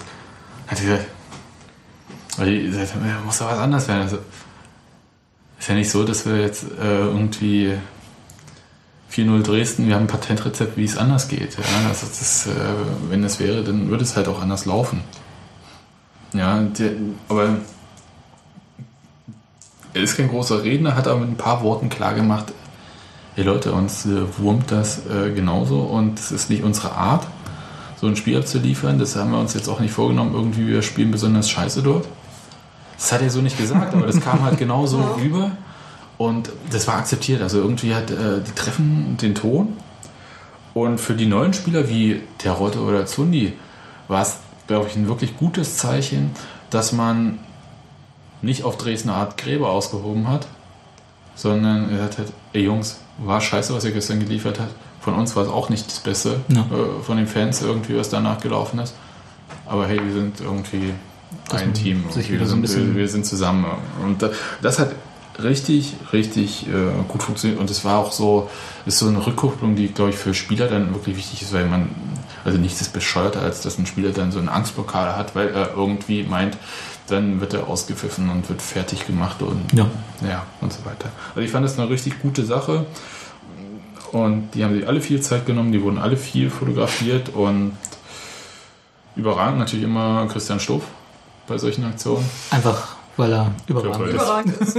hat gesagt, die muss doch was anderes werden. Also, ist ja nicht so, dass wir jetzt äh, irgendwie 4-0 Dresden, wir haben ein Patentrezept, wie es anders geht. Ja? Also das, äh, wenn es wäre, dann würde es halt auch anders laufen. Ja, der, aber er ist kein großer Redner, hat aber mit ein paar Worten klar gemacht, hey Leute, uns äh, wurmt das äh, genauso und es ist nicht unsere Art, so ein Spiel abzuliefern. Das haben wir uns jetzt auch nicht vorgenommen, irgendwie wir spielen besonders scheiße dort. Das hat er so nicht gesagt, aber das kam halt genauso rüber und das war akzeptiert. Also irgendwie hat äh, die treffen den Ton und für die neuen Spieler wie Terodde oder Zundi war es, glaube ich, ein wirklich gutes Zeichen, dass man nicht auf Dresdner Art Gräber ausgehoben hat, sondern er hat halt, ey Jungs, war scheiße, was ihr gestern geliefert habt. Von uns war es auch nicht das Beste, Ja. äh, von den Fans irgendwie, was danach gelaufen ist. Aber hey, wir sind irgendwie Dass ein Team. wir, sind, wir, wir sind zusammen. Und da- das hat richtig, richtig äh, gut funktioniert. Und es war auch so, ist so eine Rückkopplung, die, glaube ich, für Spieler dann wirklich wichtig ist, weil man, also nichts ist bescheuerter, als dass ein Spieler dann so eine Angstblockade hat, weil er irgendwie meint, dann wird er ausgepfiffen und wird fertig gemacht und Ja. ja, und so weiter. Also ich fand das eine richtig gute Sache. Und die haben sich alle viel Zeit genommen, die wurden alle viel fotografiert und überragend natürlich immer Christian Stoff bei solchen Aktionen. Einfach, weil er überragend ist. Überragend ist.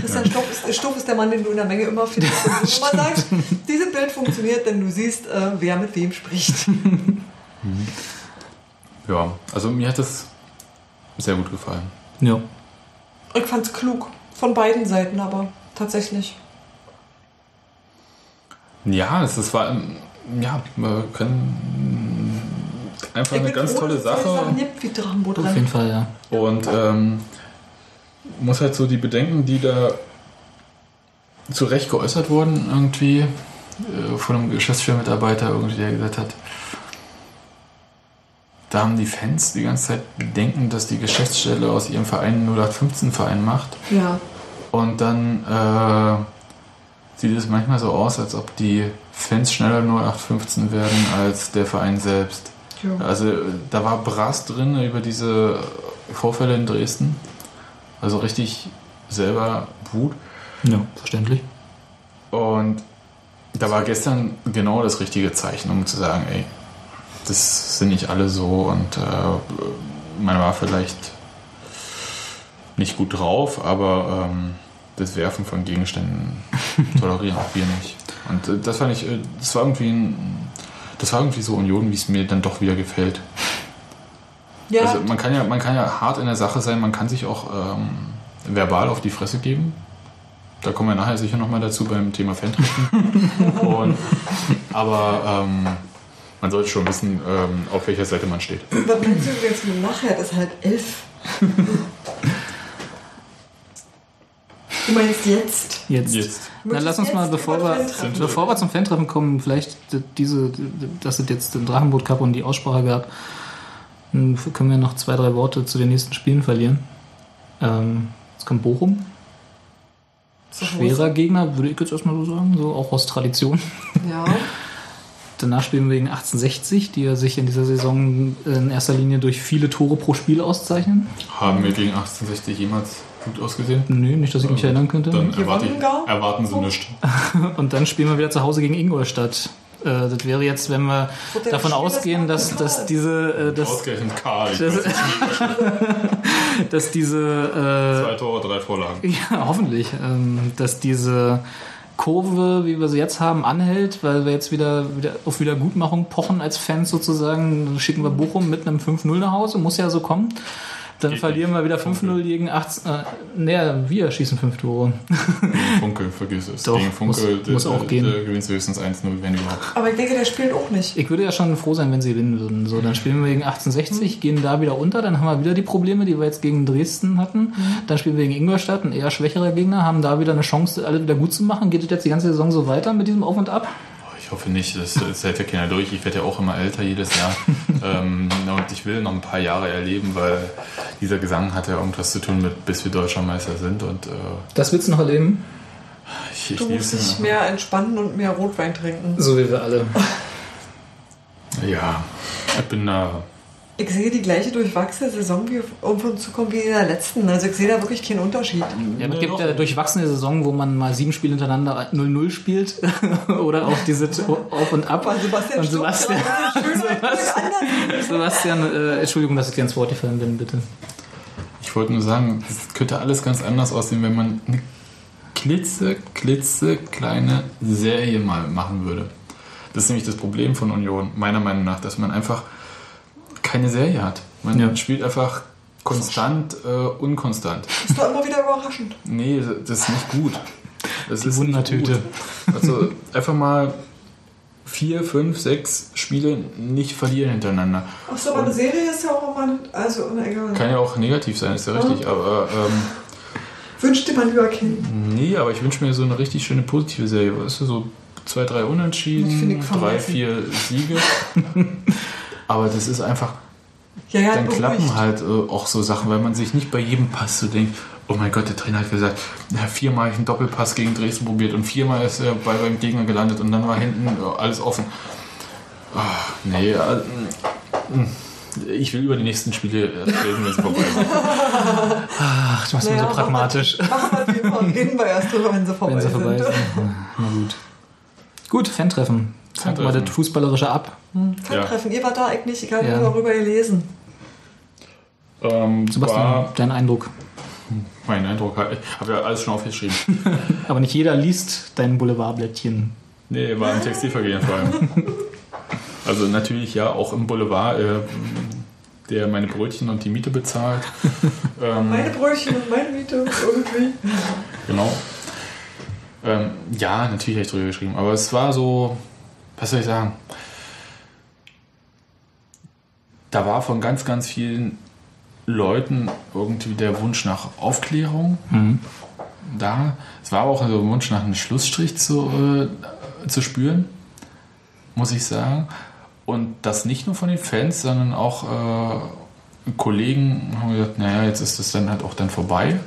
Christian ja. Stoff ist, Stoff ist der Mann, den du in der Menge immer findest. Wo man sagt, dieses Bild funktioniert, denn du siehst, äh, wer mit wem spricht. ja, also mir hat das sehr gut gefallen. Ja. Ich fand's klug. Von beiden Seiten aber tatsächlich. Ja, es, es war, ja, man kann einfach eine Ich bin ganz froh, tolle es Sache. Drachenboot Auf jeden Fall, ja. Und ähm, muss halt so die Bedenken, die da zu Recht geäußert wurden, irgendwie äh, von einem Geschäftsführermitarbeiter, irgendwie, der gesagt hat, da haben die Fans die ganze Zeit Bedenken, dass die Geschäftsstelle aus ihrem Verein 0815-Verein macht. Ja. Und dann äh, sieht es manchmal so aus, als ob die Fans schneller 0815 werden als der Verein selbst. Ja. Also da war Brass drin über diese Vorfälle in Dresden. Also richtig selber Wut. Ja, verständlich. Und da war gestern genau das richtige Zeichen, um zu sagen, ey, das sind nicht alle so und äh, man war vielleicht nicht gut drauf, aber ähm, das Werfen von Gegenständen tolerieren auch wir nicht. Und äh, das fand ich, äh, das war irgendwie ein, das war irgendwie so Union, wie es mir dann doch wieder gefällt. Ja, Also man kann ja, man kann ja hart in der Sache sein, man kann sich auch ähm, verbal auf die Fresse geben. Da kommen wir nachher sicher nochmal dazu beim Thema Fan-Treffen. Und- Aber ähm, man sollte schon wissen, ähm, auf welcher Seite man steht. was meinst du übrigens mit nachher? Das ist halt elf. Du meinst jetzt? Jetzt. Jetzt. Na, lass uns Jetzt mal, bevor wir, bevor wir zum Fan-Treffen kommen, vielleicht diese, dass es jetzt den Drachenboot Cup und die Aussprache gab, dann können wir noch zwei, drei Worte zu den nächsten Spielen verlieren. Ähm, jetzt kommt Bochum. Schwerer Gegner, würde ich jetzt erstmal so sagen, so auch aus Tradition. Ja. Danach spielen wir gegen 1860, die ja sich in dieser Saison in erster Linie durch viele Tore pro Spiel auszeichnen. Haben wir gegen 1860 jemals gut ausgesehen? Nö, nicht, dass ich mich erinnern könnte. Dann erwarte ich, erwarten Sie nichts. Und dann spielen wir wieder zu Hause gegen Ingolstadt. Äh, das wäre jetzt, wenn wir Wird der davon Spiel ausgehen, das dass, dass diese, äh, dass, Ausgerechnet Karl. Ich Das- weiß nicht, dass diese, Zwei Tore, drei Vorlagen. äh, ja, hoffentlich, ähm, dass diese Kurve, wie wir sie jetzt haben, anhält, weil wir jetzt wieder, wieder auf Wiedergutmachung pochen als Fans sozusagen. Schicken wir Bochum mit einem 5-0 nach Hause, muss ja so kommen. Dann Geht verlieren nicht. wir wieder 5-0 gegen 18. Äh, naja, wir schießen 5 Tore. Gegen Funke, vergiss es. Doch, Gegen Funke, muss- muss auch gehen. Gewinnst du höchstens 1-0, wenn überhaupt. Aber ich denke, der spielt auch nicht. Ich würde ja schon froh sein, wenn sie gewinnen würden. So, dann spielen wir gegen 1860, gehen da wieder unter, dann haben wir wieder die Probleme, die wir jetzt gegen Dresden hatten. Dann spielen wir gegen Ingolstadt, ein eher schwächerer Gegner, haben da wieder eine Chance, alle wieder gut zu machen. Geht es jetzt die ganze Saison so weiter mit diesem Auf und Ab? Ich hoffe nicht, das, das hält ja keiner durch. Ich werde ja auch immer älter jedes Jahr. ähm, und ich will noch ein paar Jahre erleben, weil dieser Gesang hat ja irgendwas zu tun mit, bis wir Deutscher Meister sind. Und äh, Das willst du noch erleben? ich, ich Du musst dich mehr entspannen und mehr Rotwein trinken. So wie wir alle. Ja, ich bin da. Ich sehe die gleiche durchwachsene Saison wie auf uns zukommen wie in der letzten. Also ich sehe da wirklich keinen Unterschied. Ja, es gibt ja durchwachsene Saison, wo man mal sieben Spiele hintereinander 0-0 spielt. Oder auch diese Auf und Ab. Aber Sebastian Und Sebastian, anders. Sebastian äh, Entschuldigung, dass ich dir ins Wort gefallen bin, bitte. Ich wollte nur sagen, das könnte alles ganz anders aussehen, wenn man eine klitze, klitze kleine Serie mal machen würde. Das ist nämlich das Problem von Union, meiner Meinung nach, dass man einfach keine Serie hat. Man Ja. spielt einfach konstant, äh, unkonstant. Das ist doch immer wieder überraschend. Nee, das ist nicht gut. Das Die ist Wundertüte. Also einfach mal vier, fünf, sechs Spiele nicht verlieren hintereinander. Achso, aber eine Serie ist ja auch immer, also egal. Kann ja auch negativ sein, ist ja richtig, aber ähm, Wünschte man lieber Kind. Nee, aber ich wünsche mir so eine richtig schöne positive Serie. Weißt du, so zwei, drei Ich Unentschieden, ich drei, vermessen. vier Siege. aber das ist einfach, Ja, ja, dann beruhigt. klappen halt äh, auch so Sachen, weil man sich nicht bei jedem Pass so denkt, oh mein Gott, der Trainer hat gesagt, ja, viermal habe ich einen Doppelpass gegen Dresden probiert und viermal ist er bei beim Gegner gelandet und dann war hinten äh, alles offen. Ach, nee, äh, mm, ich will über die nächsten Spiele äh, reden, wenn sie vorbei sind. Ach, du machst Naja, mir so pragmatisch. Machen wir. Reden wir erst drüber, wenn sie vorbei Wenn sie vorbei sind. sind. Na gut. Gut, Fan-Treffen. Fangen wir mal das Fußballerische ab. Fan-Treffen. Ihr wart da eigentlich nicht. Ich habe Ja. nur darüber gelesen. Ähm, Sebastian, war dein Eindruck. mein Eindruck, ich habe ja alles schon aufgeschrieben. Aber nicht jeder liest dein Boulevardblättchen. Nee, war im Textilvergehen vor allem. Also natürlich ja auch im Boulevard, äh, der meine Brötchen und die Miete bezahlt. ähm, Meine Brötchen und meine Miete irgendwie. genau. Ähm, ja, natürlich habe ich drüber geschrieben, aber es war so, was soll ich sagen? Da war von ganz, ganz vielen Leuten irgendwie der Wunsch nach Aufklärung da. Es war auch so ein Wunsch nach einem Schlussstrich zu, äh, zu spüren, muss ich sagen. Und das nicht nur von den Fans, sondern auch äh, Kollegen haben gesagt, naja, jetzt ist das dann halt auch dann vorbei.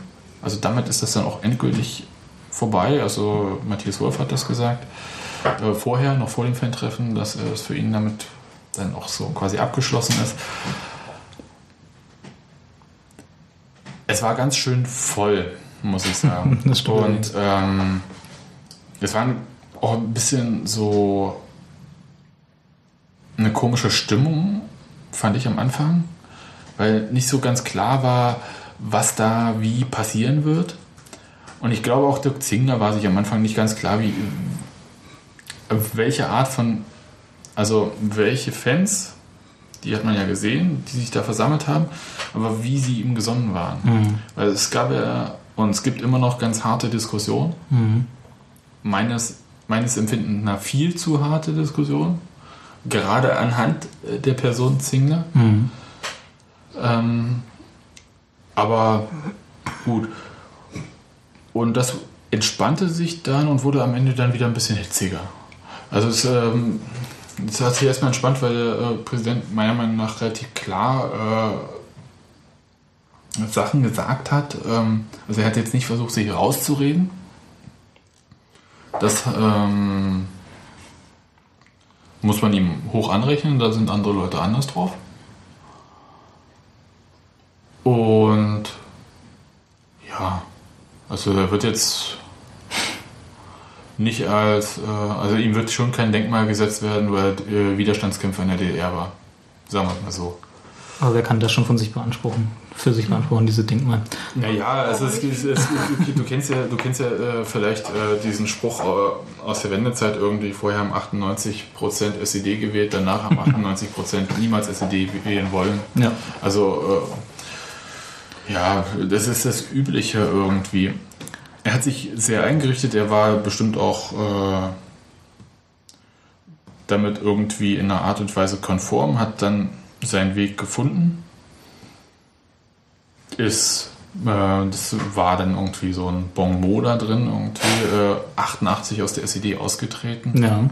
Also damit ist das dann auch endgültig vorbei. Also Matthias Wolf hat das gesagt. Äh, vorher, noch vor dem Fan-Treffen, dass äh, es für ihn damit dann auch so quasi abgeschlossen ist. Es war ganz schön voll, muss ich sagen. Und ähm, es war auch ein bisschen so eine komische Stimmung, fand ich am Anfang, weil nicht so ganz klar war, was da wie passieren wird. Und ich glaube auch Dirk Zingler war sich am Anfang nicht ganz klar, wie welche Art von, also welche Fans, die hat man ja gesehen, die sich da versammelt haben, aber wie sie ihm gesonnen waren. Mhm. Weil es gab ja und es gibt immer noch ganz harte Diskussionen. Mhm. Meines, meines Empfindens nach viel zu harte Diskussionen. Gerade anhand äh, der Person Zingler. Mhm. Ähm, aber gut. Und das entspannte sich dann und wurde am Ende dann wieder ein bisschen hitziger. Also es, ähm, hat sich erstmal entspannt, weil der äh, Präsident meiner Meinung nach relativ klar äh, Sachen gesagt hat. Ähm, also er hat jetzt nicht versucht, sich rauszureden. Das ähm, muss man ihm hoch anrechnen, da sind andere Leute anders drauf. Und ja, also er wird jetzt nicht als, äh, also ihm wird schon kein Denkmal gesetzt werden, weil er äh, Widerstandskämpfer in der DDR war. Sagen wir es mal so. Aber wer kann das schon von sich beanspruchen? Für sich beanspruchen, diese Denkmal. Naja, also es, es, es, du kennst ja, du kennst ja äh, vielleicht äh, diesen Spruch äh, aus der Wendezeit irgendwie, vorher haben 98% SED gewählt, danach haben 98% niemals SED wählen wollen. Ja. Also äh, ja, das ist das Übliche irgendwie. Er hat sich sehr eingerichtet, er war bestimmt auch äh, damit irgendwie in einer Art und Weise konform, hat dann seinen Weg gefunden. Ist, äh, das war dann irgendwie so ein Bon mot da drin, irgendwie äh, 88 aus der SED ausgetreten. Ja.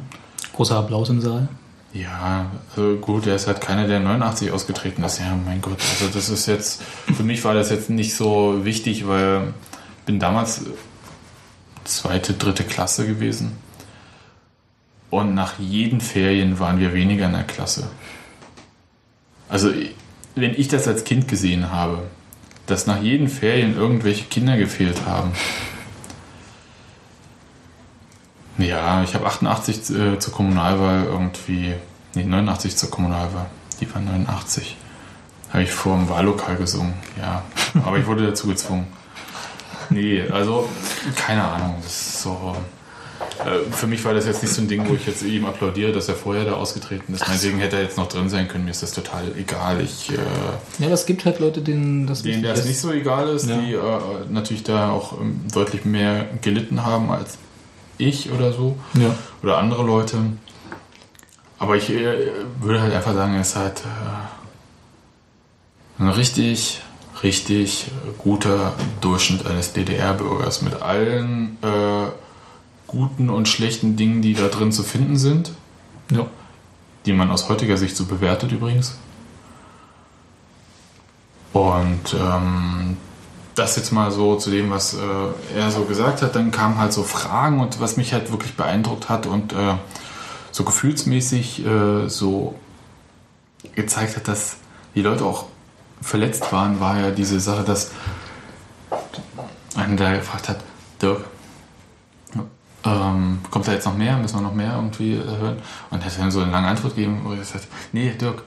Großer Applaus im Saal. Ja, also gut, er ist halt keiner, der 89 ausgetreten ist. Ja, mein Gott, also das ist jetzt, für mich war das jetzt nicht so wichtig, weil bin damals zweite, dritte Klasse gewesen. Und nach jeden Ferien waren wir weniger in der Klasse. Also, wenn ich das als Kind gesehen habe, dass nach jeden Ferien irgendwelche Kinder gefehlt haben. Ja, ich habe 88 äh, zur Kommunalwahl irgendwie, nee, 89 zur Kommunalwahl. Die war 89. Habe ich vor dem Wahllokal gesungen, ja. Aber ich wurde dazu gezwungen. Nee, also, keine Ahnung, das ist so. Äh, für mich war das jetzt nicht so ein Ding, wo ich jetzt ihm applaudiere, dass er vorher da ausgetreten ist. Meinetwegen hätte er jetzt noch drin sein können, mir ist das total egal. Ich, äh, Ja, aber es gibt halt Leute, denen das denen das nicht so egal ist, Ja. die äh, natürlich da auch ähm, deutlich mehr gelitten haben als ich oder so. Ja. Oder andere Leute. Aber ich äh, würde halt einfach sagen, er ist halt äh, ein richtig, richtig guter Durchschnitt eines DDR-Bürgers mit allen äh, guten und schlechten Dingen, die da drin zu finden sind. Ja. Die man aus heutiger Sicht so bewertet übrigens. Und ähm, das jetzt mal so zu dem, was äh, er so gesagt hat, dann kamen halt so Fragen und was mich halt wirklich beeindruckt hat und äh, so gefühlsmäßig äh, so gezeigt hat, dass die Leute auch verletzt waren, war ja diese Sache, dass einer da gefragt hat, Dirk, ähm, kommt da jetzt noch mehr? Müssen wir noch mehr irgendwie äh, hören? Und er hat dann so eine lange Antwort gegeben, wo er gesagt hat, nee, Dirk,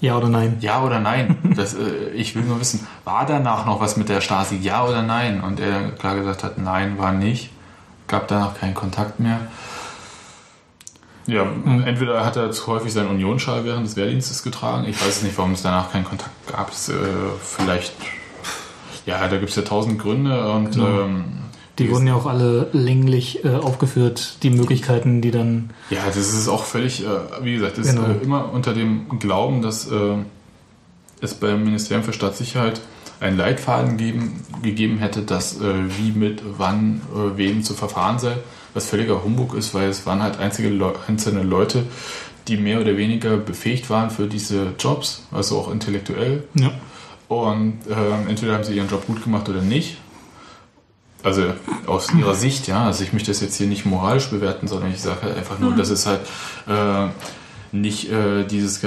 Ja oder nein? ja oder nein? Das, äh, ich will nur wissen, war danach noch was mit der Stasi? Ja oder nein? Und er klar gesagt hat, nein, war nicht. Gab danach keinen Kontakt mehr. Ja, entweder hat er zu häufig seinen Unionsschal während des Wehrdienstes getragen. Ich weiß es nicht, warum es danach keinen Kontakt gab. Es, äh, vielleicht, ja, da gibt es ja tausend Gründe und Ja. ähm, Die wurden ja auch alle länglich äh, aufgeführt, die Möglichkeiten, die dann. Ja, das ist auch völlig, äh, wie gesagt, das Genau. ist äh, immer unter dem Glauben, dass äh, es beim Ministerium für Staatssicherheit einen Leitfaden geben, gegeben hätte, dass äh, wie mit wann wem zu verfahren sei, was völliger Humbug ist, weil es waren halt einzige Leu einzelne Leute, die mehr oder weniger befähigt waren für diese Jobs, also auch intellektuell. Ja. Und ähm, entweder haben sie ihren Job gut gemacht oder nicht. Also aus ihrer Sicht, ja. Also ich möchte das jetzt hier nicht moralisch bewerten, sondern ich sage halt einfach nur, dass es halt äh, nicht äh, dieses,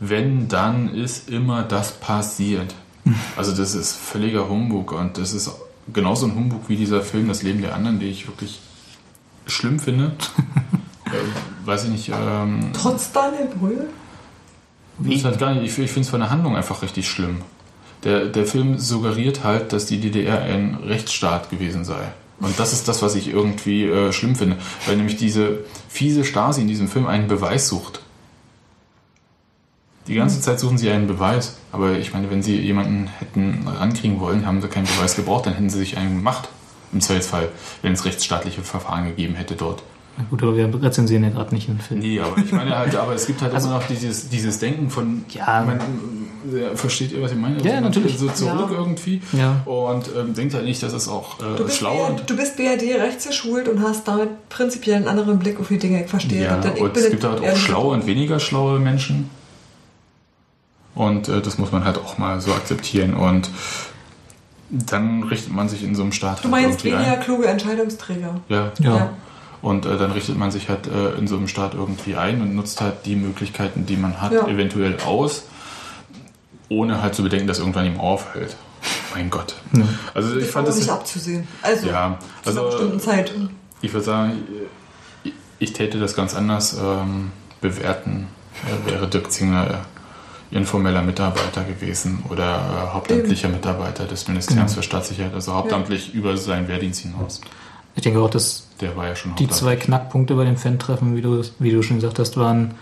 wenn, dann ist immer das passiert. Also das ist völliger Humbug und das ist genauso ein Humbug wie dieser Film Das Leben der anderen, den ich wirklich schlimm finde. äh, weiß ich nicht. Ähm, Trotz Daniel Brühl? ich ist halt gar nicht, ich, ich finde es von der Handlung einfach richtig schlimm. Der, der Film suggeriert halt, dass die DDR ein Rechtsstaat gewesen sei. Und das ist das, was ich irgendwie äh, schlimm finde. Weil nämlich diese fiese Stasi in diesem Film einen Beweis sucht. Die ganze Zeit suchen sie einen Beweis. Aber ich meine, wenn sie jemanden hätten rankriegen wollen, haben sie keinen Beweis gebraucht, dann hätten sie sich einen gemacht. Im Zweifelsfall, wenn es rechtsstaatliche Verfahren gegeben hätte dort. Na gut, aber wir rezensieren ja gerade nicht den Film. Nee, aber ich meine halt, aber es gibt halt immer noch dieses, dieses Denken von, Ja. man, äh, versteht ihr, was ich meine? Also Ja, natürlich. So zurück Ja. irgendwie Ja. und ähm, denkt halt nicht, dass es auch Du äh, bist, schlau und BRD, du bist BRD rechtsgeschult und hast damit prinzipiell einen anderen Blick auf die Dinge. Ich verstehe. ja, und bin es gibt halt auch schlaue und weniger schlaue Menschen. Und äh, das muss man halt auch mal so akzeptieren. Und dann richtet man sich in so einem Staat Du halt meinst irgendwie weniger ein. kluge Entscheidungsträger. Ja. Ja. Und äh, dann richtet man sich halt äh, in so einem Staat irgendwie ein und nutzt halt die Möglichkeiten, die man hat, Ja. eventuell aus, ohne halt zu bedenken, dass irgendwann ihm auffällt. Mein Gott. Also ich fand das. nicht abzusehen. Also, Ja, zu einer also bestimmten Zeit. ich würde sagen, ich, ich täte das ganz anders ähm, bewerten. Er wäre Dirk Zingler äh, informeller Mitarbeiter gewesen oder äh, hauptamtlicher Mitarbeiter des Ministeriums für Staatssicherheit, also hauptamtlich über seinen Wehrdienst hinaus. Ich denke auch, dass Der war ja schon die zwei Knackpunkte bei dem Fan-Treffen, wie du, wie du schon gesagt hast, waren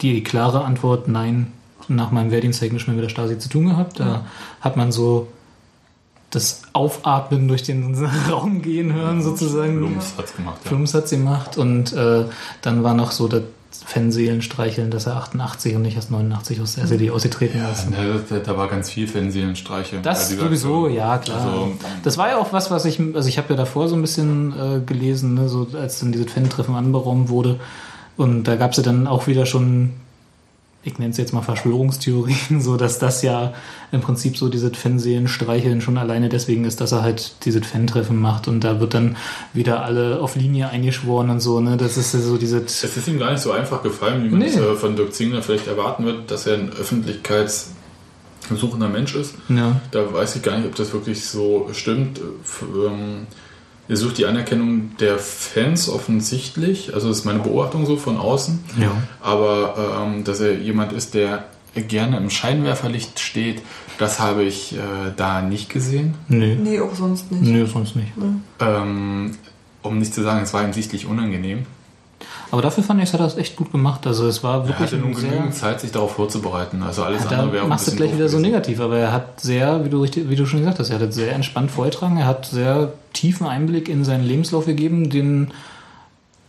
die klare Antwort, nein, nach meinem Wehrdienst habe ich nichts mehr mit der Stasi zu tun gehabt. Da hat man so das Aufatmen durch den Raum gehen hören, sozusagen. Lums hat's gemacht. Ja. Flums hat sie gemacht und äh, dann war noch so das Fanseelenstreicheln, dass er 88 und nicht erst 89 aus der SED ausgetreten ist. Ne, da, da war ganz viel Fernsehstreiche. Das bei dieser sowieso, ja klar. Also, das war ja auch was, was ich, also ich habe ja davor so ein bisschen äh, gelesen, ne, so als dann dieses Fan-Treffen anberaumt wurde. Und da gab es ja dann auch wieder schon, ich nenne es jetzt mal Verschwörungstheorien, so dass das ja im Prinzip so dieses Fanseelen-Streicheln schon alleine deswegen ist, dass er halt dieses Fan-Treffen macht und da wird dann wieder alle auf Linie eingeschworen und so, ne? Das ist ja so dieses. Es ist ihm gar nicht so einfach gefallen, wie man Nee. es äh, von Dirk Zingler vielleicht erwarten wird, dass er ein öffentlichkeitssuchender Mensch ist. Ja. Da weiß ich gar nicht, ob das wirklich so stimmt. Ähm, Er sucht die Anerkennung der Fans offensichtlich, also das ist meine Beobachtung so von außen. Ja. Aber ähm, dass er jemand ist, der gerne im Scheinwerferlicht steht, das habe ich äh, da nicht gesehen. Nö. Nee, auch sonst nicht. Nö, sonst nicht. Ähm, um nicht zu sagen, es war ihm sichtlich unangenehm. Aber dafür fand ich, es hat er das echt gut gemacht. Also es war Er wirklich hatte nun genügend Zeit, sich darauf vorzubereiten. Also alles Ja, andere wäre machst du gleich wieder so gewesen. negativ, aber er hat sehr, wie du, richtig, wie du schon gesagt hast, er hat das sehr entspannt vorgetragen, er hat sehr tiefen Einblick in seinen Lebenslauf gegeben, den,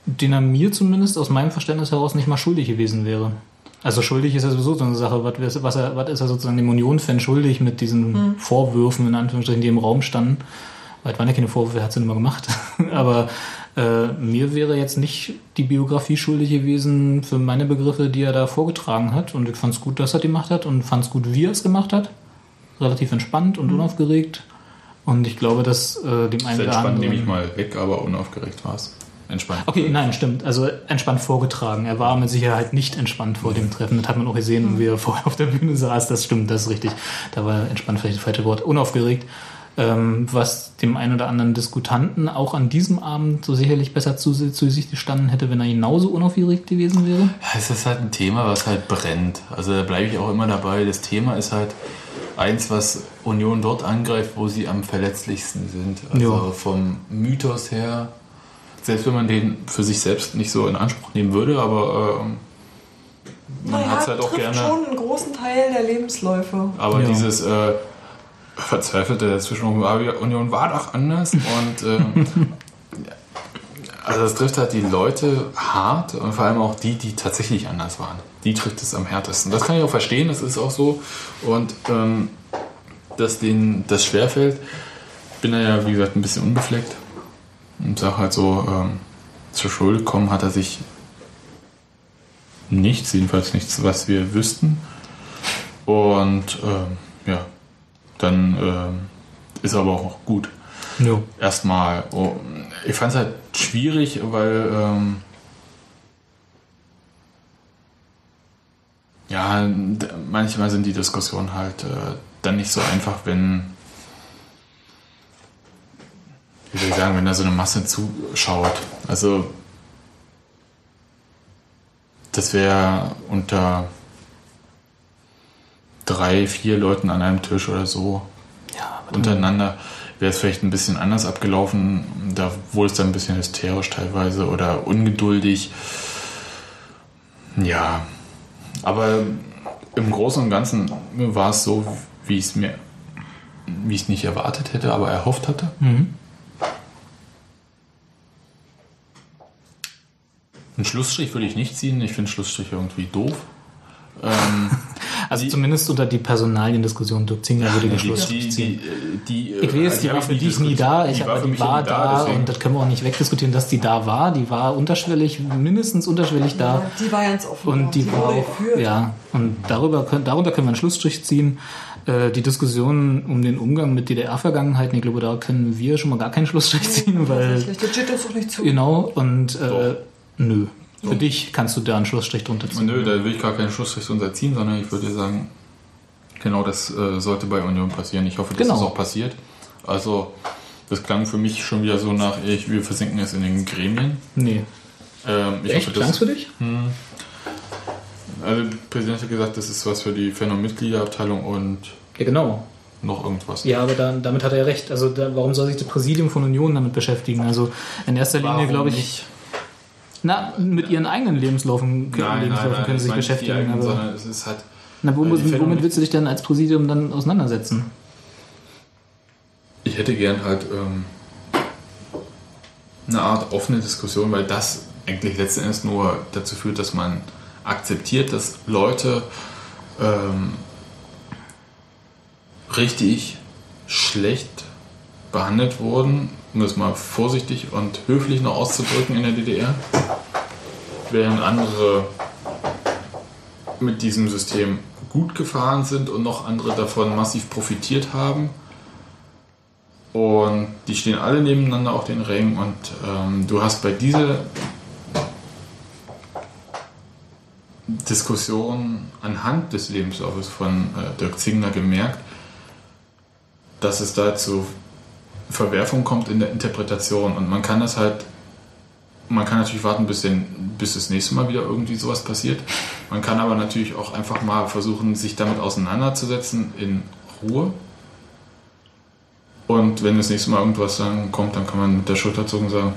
den er mir zumindest aus meinem Verständnis heraus nicht mal schuldig gewesen wäre. Also schuldig ist ja sowieso so eine Sache, was, was, er, was ist er sozusagen dem Union-Fan schuldig mit diesen Vorwürfen, in Anführungsstrichen, die im Raum standen. Weil es waren ja keine Vorwürfe, er hat sie nicht mal gemacht. aber äh, mir wäre jetzt nicht die Biografie schuldig gewesen für meine Begriffe, die er da vorgetragen hat. Und ich fand es gut, dass er die gemacht hat und fand es gut, wie er es gemacht hat. Relativ entspannt und unaufgeregt. Und ich glaube, dass äh, dem einen oder entspannt anderen... nehme ich mal weg, aber unaufgeregt war es. Entspannt. Okay, nein, stimmt. Also entspannt vorgetragen. Er war mit Sicherheit nicht entspannt vor dem Treffen. Das hat man auch gesehen, wie er vorher auf der Bühne saß. Das stimmt, das ist richtig. Da war entspannt vielleicht das falsche Wort. Unaufgeregt. Ähm, was dem einen oder anderen Diskutanten auch an diesem Abend so sicherlich besser zu, zu sich gestanden hätte, wenn er genauso unaufgeregt gewesen wäre. Ja, es ist halt ein Thema, was halt brennt. Also da bleibe ich auch immer dabei. Das Thema ist halt eins, was Union dort angreift, wo sie am verletzlichsten sind. Also Ja. vom Mythos her, selbst wenn man den für sich selbst nicht so in Anspruch nehmen würde, aber ähm, man Naja, hat es halt auch trifft gerne. schon einen großen Teil der Lebensläufe. Aber Ja. dieses äh, verzweifelte dazwischen Union war doch anders und ähm, also es trifft halt die Leute hart und vor allem auch die, die tatsächlich anders waren. Die trifft es am härtesten. Das kann ich auch verstehen, das ist auch so. Und ähm, dass denen das schwerfällt, bin er ja wie gesagt ein bisschen unbefleckt und sag halt so, ähm, zur Schule kommen hat er sich nichts, jedenfalls nichts, was wir wüssten. Und ähm, ja, dann ähm, ist aber auch gut. Jo. Erstmal, oh, ich fand es halt schwierig, weil ähm, ja, manchmal sind die Diskussionen halt äh, dann nicht so einfach, wenn wie soll ich sagen, wenn da so eine Masse zuschaut. Also das wäre unter drei, vier Leuten an einem Tisch oder so Ja, untereinander wäre es vielleicht ein bisschen anders abgelaufen. Da wurde es dann ein bisschen hysterisch teilweise oder ungeduldig. Ja, aber im Großen und Ganzen war es so, wie ich es mir, wie ich es nicht erwartet hätte, aber erhofft hatte. Mhm. Einen Schlussstrich würde ich nicht ziehen. Ich finde Schlussstrich irgendwie doof. Ähm, Also Die- zumindest unter die Personaliendiskussion Dirk Zingler würde ich den die, Schlussstrich die, ziehen. die, die, Ich weiß, die war für dich nie da, ich Die aber für die war da deswegen- und das können wir auch nicht wegdiskutieren, dass die da war. Die war unterschwellig, mindestens unterschwellig da. Ja, die war ganz offen. Und die war auch, ja, und darüber können, darunter können wir einen Schlussstrich ziehen. Äh, die Diskussion um den Umgang mit DDR-Vergangenheiten, ich glaube, da können wir schon mal gar keinen Schlussstrich ziehen, weil, Das steht uns doch nicht zu. genau, und äh, Doch. Nö. Für dich kannst du da einen Schlussstrich drunter ziehen. Nö, da will ich gar keinen Schlussstrich drunter ziehen, sondern ich würde sagen, genau das äh, sollte bei Union passieren. Ich hoffe, dass Genau. das auch passiert. Also, das klang für mich schon wieder so nach, ich, wir versinken es in den Gremien. Nee. Ähm, ich Echt? dass, für dich? also, der Präsident hat gesagt, das ist was für die Fan- und Mitgliederabteilung und Ja, genau. noch irgendwas. Ja, aber dann, damit hat er recht. Also da, warum soll sich das Präsidium von Union damit beschäftigen? Also in erster Linie, Warum glaube ich, nicht? Na, mit ihren eigenen Lebenslaufen, Lebenslaufen können sie sich ich meine nicht die beschäftigen. eigenen, aber, sondern es ist halt na, wo, Fan- womit willst du dich denn als Präsidium dann auseinandersetzen? Ich hätte gern halt ähm, eine Art offene Diskussion, weil das eigentlich letzten Endes nur dazu führt, dass man akzeptiert, dass Leute ähm, richtig schlecht behandelt wurden, um das mal vorsichtig und höflich noch auszudrücken in der DDR, während andere mit diesem System gut gefahren sind und noch andere davon massiv profitiert haben. Und die stehen alle nebeneinander auf den Rängen und ähm, du hast bei dieser Diskussion anhand des Lebenslaufes von äh, Dirk Zingler gemerkt, dass es da zu Verwerfung kommt in der Interpretation und man kann das halt man kann natürlich warten, bis, den, bis das nächste Mal wieder irgendwie sowas passiert. Man kann aber natürlich auch einfach mal versuchen, sich damit auseinanderzusetzen in Ruhe. Und wenn das nächste Mal irgendwas dann kommt, dann kann man mit der Schulter zucken und sagen,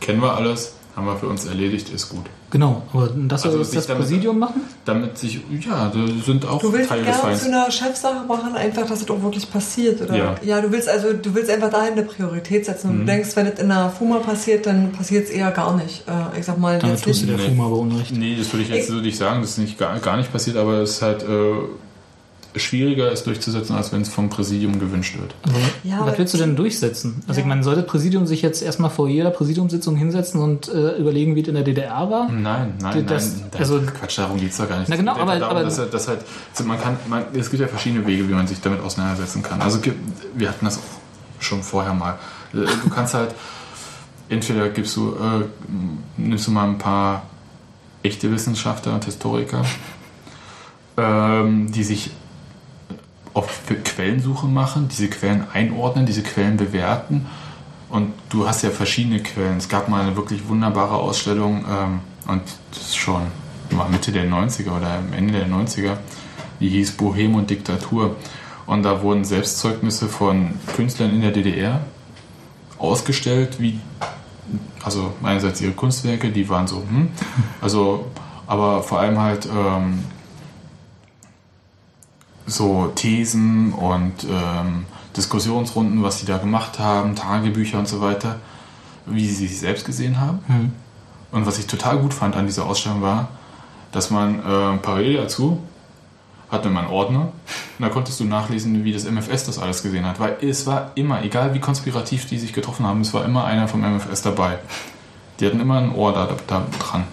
kennen wir alles, haben wir für uns erledigt, ist gut. Genau, aber das soll Also jetzt das damit- Präsidium machen? Damit sich, ja, da sind auch Du willst Teile des gerne zu einer Chefsache machen, einfach, dass es auch wirklich passiert, oder? Ja. du willst also, du willst einfach dahin eine Priorität setzen. Und Mhm. du denkst, wenn es in der FUMA passiert, dann passiert es eher gar nicht. Äh, ich sag mal, Damit jetzt tust du der Nee. Fuma aber Unrecht. Nee, das würde ich jetzt so nicht sagen, das ist nicht gar, gar nicht passiert, aber es ist halt äh, schwieriger, es durchzusetzen, als wenn es vom Präsidium gewünscht wird. Aber Ja, was willst du denn durchsetzen? Also Ja. ich meine, soll das Präsidium sich jetzt erstmal vor jeder Präsidiumssitzung hinsetzen und äh, überlegen, wie es in der DDR war? Nein, nein, das- nein. also- Quatsch, darum geht es doch gar nicht. Na Es genau, aber- darum, aber- dass, dass halt, also man kann, man, es gibt ja verschiedene Wege, wie man sich damit auseinandersetzen kann. Also wir hatten das auch schon vorher mal. Äh, Du kannst halt, entweder gibst du, äh, nimmst du mal ein paar echte Wissenschaftler und Historiker, ähm, die sich auf Quellensuche machen, diese Quellen einordnen, diese Quellen bewerten. Und du hast ja verschiedene Quellen. Es gab mal eine wirklich wunderbare Ausstellung, ähm, und das ist schon Mitte der 90er oder Ende der 90er, die hieß Bohem und Diktatur. Und da wurden Selbstzeugnisse von Künstlern in der DDR ausgestellt, wie, also einerseits ihre Kunstwerke, die waren so, hm, also, aber vor allem halt ähm, so Thesen und ähm, Diskussionsrunden, was sie da gemacht haben, Tagebücher und so weiter, wie sie sich selbst gesehen haben. Hm. Und was ich total gut fand an dieser Ausstellung war, dass man äh, parallel dazu hatte man einen Ordner und da konntest du nachlesen, wie das MFS das alles gesehen hat. Weil es war immer, egal wie konspirativ die sich getroffen haben, es war immer einer vom MFS dabei. Die hatten immer ein Ohr da, da dran.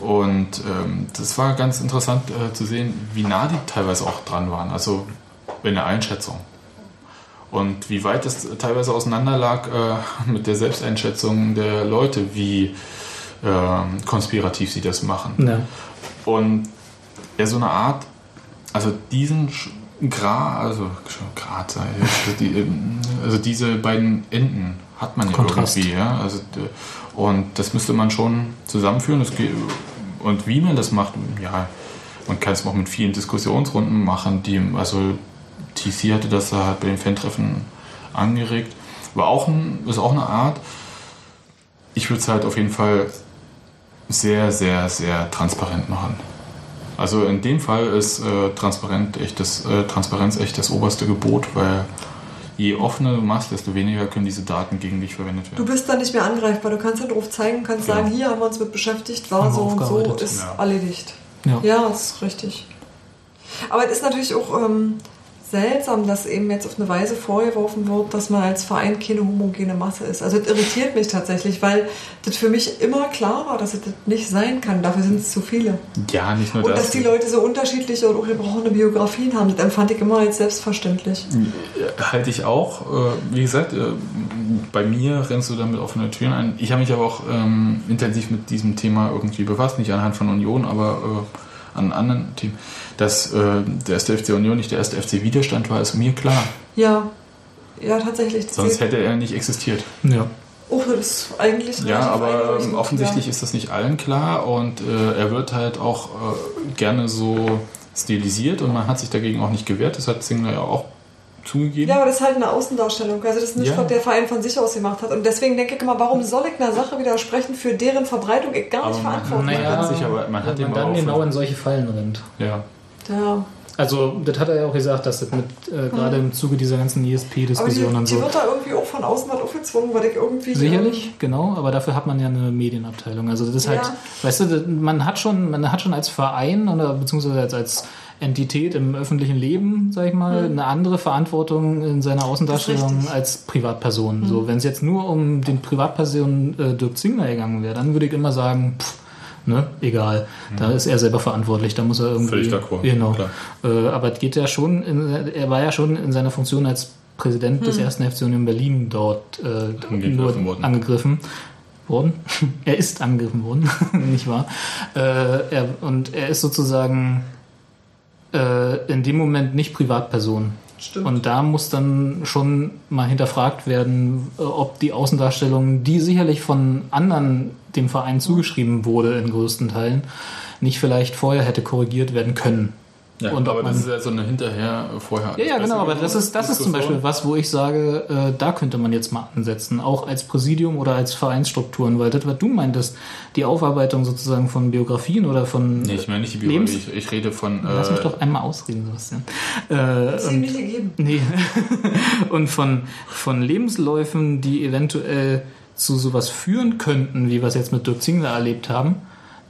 Und ähm, das war ganz interessant äh, zu sehen, wie nah die teilweise auch dran waren, also in der Einschätzung. Und wie weit es teilweise auseinander lag äh, mit der Selbsteinschätzung der Leute, wie ähm, konspirativ sie das machen. Ja. Und ja, so eine Art, also diesen Sch- Gra, also Grad, ähm, also diese beiden Enden hat man ja Kontrast. irgendwie, ja. Also, d- und das müsste man schon zusammenführen. Das geht, und wie man das macht, ja, man kann es auch mit vielen Diskussionsrunden machen, die, also TC hatte das da halt bei den Fan-Treffen angeregt. War auch ein, ist auch eine Art. Ich würde es halt auf jeden Fall sehr, sehr, sehr transparent machen. Also in dem Fall ist äh, transparent echt das, äh, Transparenz echt das oberste Gebot, weil je offener du machst, desto weniger können diese Daten gegen dich verwendet Du werden. bist dann nicht mehr angreifbar. Du kannst dann darauf zeigen, kannst Genau. sagen, hier haben wir uns mit beschäftigt, war so und so, ist Ja. erledigt. Ja. Ja, ist richtig. Aber es ist natürlich auch ähm, seltsam, dass eben jetzt auf eine Weise vorgeworfen wird, dass man als Verein keine homogene Masse ist. Also das irritiert mich tatsächlich, weil das für mich immer klar war, dass es das nicht sein kann. Dafür sind es zu viele. Ja, nicht nur Und das. dass die Leute so unterschiedliche und auch gebrochene Biografien haben, das empfand ich immer als selbstverständlich. Halte ich auch. Äh, Wie gesagt, äh, bei mir rennst du damit offene Türen ein. Ich habe mich aber auch ähm, intensiv mit diesem Thema irgendwie befasst, nicht anhand von Union, aber äh, an anderen Themen. Dass äh, der erste FC Union nicht der erste FC Widerstand war, ist mir klar. Ja, ja, tatsächlich. Sonst hätte er nicht existiert. Ja. Oh, das ist eigentlich Ja, aber einleuchtend, ähm, offensichtlich ja. ist das nicht allen klar und äh, er wird halt auch äh, gerne so stilisiert und man hat sich dagegen auch nicht gewehrt. Das hat Zingler ja auch zugegeben. Ja, aber das ist halt eine Außendarstellung. Also das ist nicht, Ja. was der Verein von sich aus gemacht hat. Und deswegen denke ich immer, warum soll ich einer Sache widersprechen, für deren Verbreitung ich gar Aber nicht man- verantwortlich man bin? hat sich aber- man hat man dann genau in solche Fallen rennt. ja. Ja. Also, das hat er ja auch gesagt, dass das mit, äh, gerade im Zuge dieser ganzen die, ESP-Diskussion und die so. wird da irgendwie auch von außen was aufgezwungen, weil ich irgendwie... Sicherlich, genau, aber dafür hat man ja eine Medienabteilung. Also das ist halt, Ja. weißt du, man hat schon, man hat schon als Verein oder beziehungsweise als, als Entität im öffentlichen Leben, sag ich mal, eine andere Verantwortung in seiner Außendarstellung als Privatperson. So, wenn es jetzt nur um den Privatperson äh, Dirk Zingler gegangen wäre, dann würde ich immer sagen, pff, ne, egal, da ist er selber verantwortlich, da muss er irgendwie. Völlig d'accord, Genau. klar. Äh, aber geht ja schon, in, er war ja schon in seiner Funktion als Präsident des ersten FC Union Berlin dort äh, Angegriffen nur worden. angegriffen worden. er ist angegriffen worden, nicht wahr? Äh, er, und er ist sozusagen äh, in dem Moment nicht Privatperson. Stimmt. Und da muss dann schon mal hinterfragt werden, äh, ob die Außendarstellung, die sicherlich von anderen dem Verein zugeschrieben wurde in größten Teilen, nicht vielleicht vorher hätte korrigiert werden können. Ja, Und aber das ist ja so eine hinterher vorher. Ja, ja, genau, aber das ist, das ist zum Beispiel was, wo ich sage, äh, da könnte man jetzt mal ansetzen, auch als Präsidium oder als Vereinsstrukturen, weil das, was du meintest, die Aufarbeitung sozusagen von Biografien oder von. Nee, ich meine nicht die Biografie, ich, ich rede von. Lass mich äh, doch einmal ausreden, Sebastian. Äh, Das ist und- nicht gegeben. Nee. und von, von Lebensläufen, die eventuell zu sowas führen könnten, wie wir es jetzt mit Dirk Zingler erlebt haben,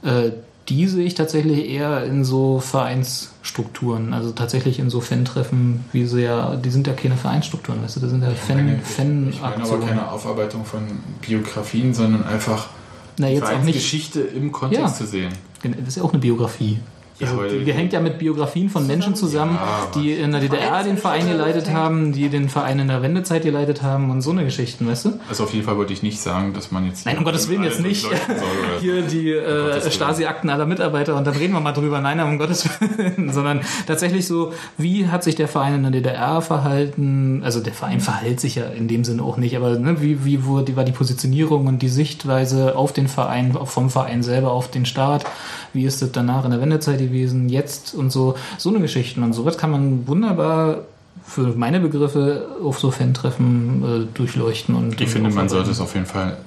äh, die sehe ich tatsächlich eher in so Vereinsstrukturen, also tatsächlich in so Fan-Treffen, wie sie ja, die sind ja keine Vereinsstrukturen, weißt du, das sind ja Fan, meine, ich meine aber Fan-Aktionen. keine Aufarbeitung von Biografien, sondern einfach Na, jetzt auch nicht. Geschichte im Kontext Ja. zu sehen. Das ist ja auch eine Biografie. Ja, Also, die, die hängt ja mit Biografien von Menschen zusammen, Ja, die in der DDR den Verein geleitet haben, die den Verein in der Wendezeit geleitet haben und so eine Geschichten, weißt du? Also auf jeden Fall wollte ich nicht sagen, dass man jetzt. Nein, um Gottes Willen jetzt nicht. Hier die äh. Stasi-Akten aller Mitarbeiter und dann reden wir mal drüber. Nein, um Gottes Willen. Sondern tatsächlich so, wie hat sich der Verein in der DDR verhalten? Also der Verein verhält sich ja in dem Sinne auch nicht, aber ne, wie, wie wurde, war die Positionierung und die Sichtweise auf den Verein, vom Verein selber auf den Staat? Wie ist es danach in der Wendezeit gewesen, jetzt und so, so eine Geschichten und sowas kann man wunderbar für meine Begriffe auf so Fan-Treffen äh, durchleuchten und Ich finde, man sollte es auf jeden Fall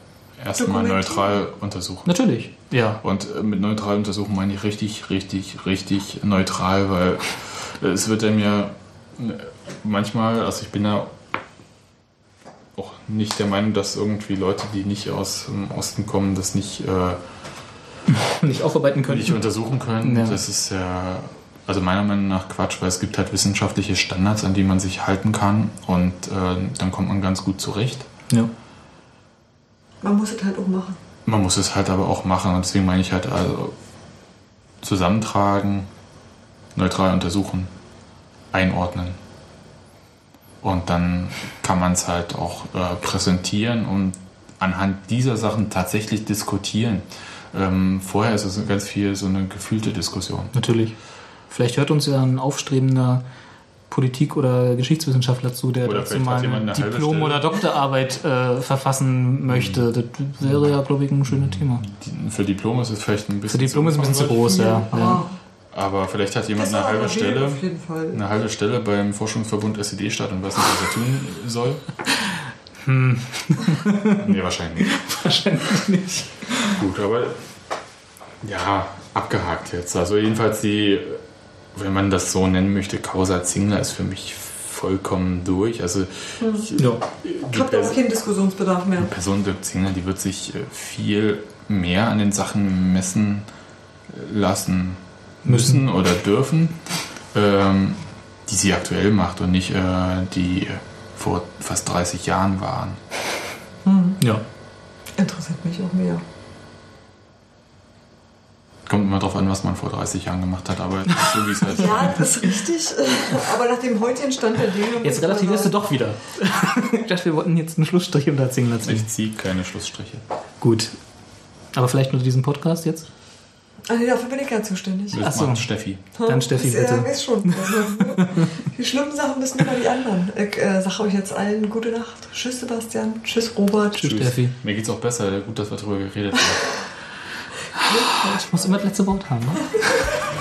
erstmal neutral untersuchen. Natürlich, ja. Und äh, mit neutral untersuchen meine ich richtig, richtig, richtig neutral, weil äh, es wird einem ja äh, manchmal, also ich bin ja auch nicht der Meinung, dass irgendwie Leute, die nicht aus dem Osten kommen, das nicht, äh, nicht aufarbeiten können. nicht untersuchen können. Ja. Das ist ja, also meiner Meinung nach Quatsch, weil es gibt halt wissenschaftliche Standards, an die man sich halten kann und äh, dann kommt man ganz gut zurecht. Ja. Man muss es halt auch machen. Man muss es halt aber auch machen und deswegen meine ich halt, also zusammentragen, neutral untersuchen, einordnen. Und dann kann man es halt auch äh, präsentieren und anhand dieser Sachen tatsächlich diskutieren. Ähm, vorher ist es ganz viel so eine gefühlte Diskussion. Natürlich. Vielleicht hört uns ja ein aufstrebender Politik- oder Geschichtswissenschaftler zu, der Oder dazu mal eine halbe Diplom- oder Doktorarbeit äh, verfassen möchte. Das wäre ja, glaube ich, ein schönes Thema. Die- Für Diplom ist es vielleicht ein Für bisschen Diplom ist es ein bisschen zu groß, ja. ja. Ah, Aber vielleicht hat jemand eine halbe Stelle, eine halbe Stelle beim Forschungsverbund SED-Stadt und weiß nicht, was er tun soll. Hm. Nee, wahrscheinlich nicht. Wahrscheinlich nicht. Gut, aber ja, abgehakt jetzt. Also jedenfalls die, wenn man das so nennen möchte, Causa Zingler ist für mich vollkommen durch. Also ich, Ja. die Ich habe da auch keinen Diskussionsbedarf mehr. Person Dirk Zingler, die wird sich äh, viel mehr an den Sachen messen äh, lassen müssen oder dürfen, ähm, die sie aktuell macht und nicht äh, die vor fast 30 Jahren waren. ja. Interessiert mich auch mehr. Kommt immer drauf an, was man vor 30 Jahren gemacht hat, aber so wie es halt Ja, das ist richtig. Aber nach dem heutigen Stand der Dinge. Jetzt relativierst du doch wieder. ich dachte, wir wollten jetzt einen Schlussstrich unter Zingler ziehen. Ich ziehe keine Schlussstriche. Gut. Aber vielleicht nur diesen Podcast jetzt? Nee, dafür bin ich ja zuständig. Das Ach Steffi. Dann Steffi, Das, bitte. Ja, weiß schon. Also, die schlimmen Sachen müssen immer die anderen. Ich äh, sage euch jetzt allen gute Nacht. Tschüss, Sebastian. Tschüss, Robert. Tschüss, Steffi. Mir geht's auch besser. Gut, dass wir darüber geredet haben. Ich muss immer das letzte Wort haben. Ne?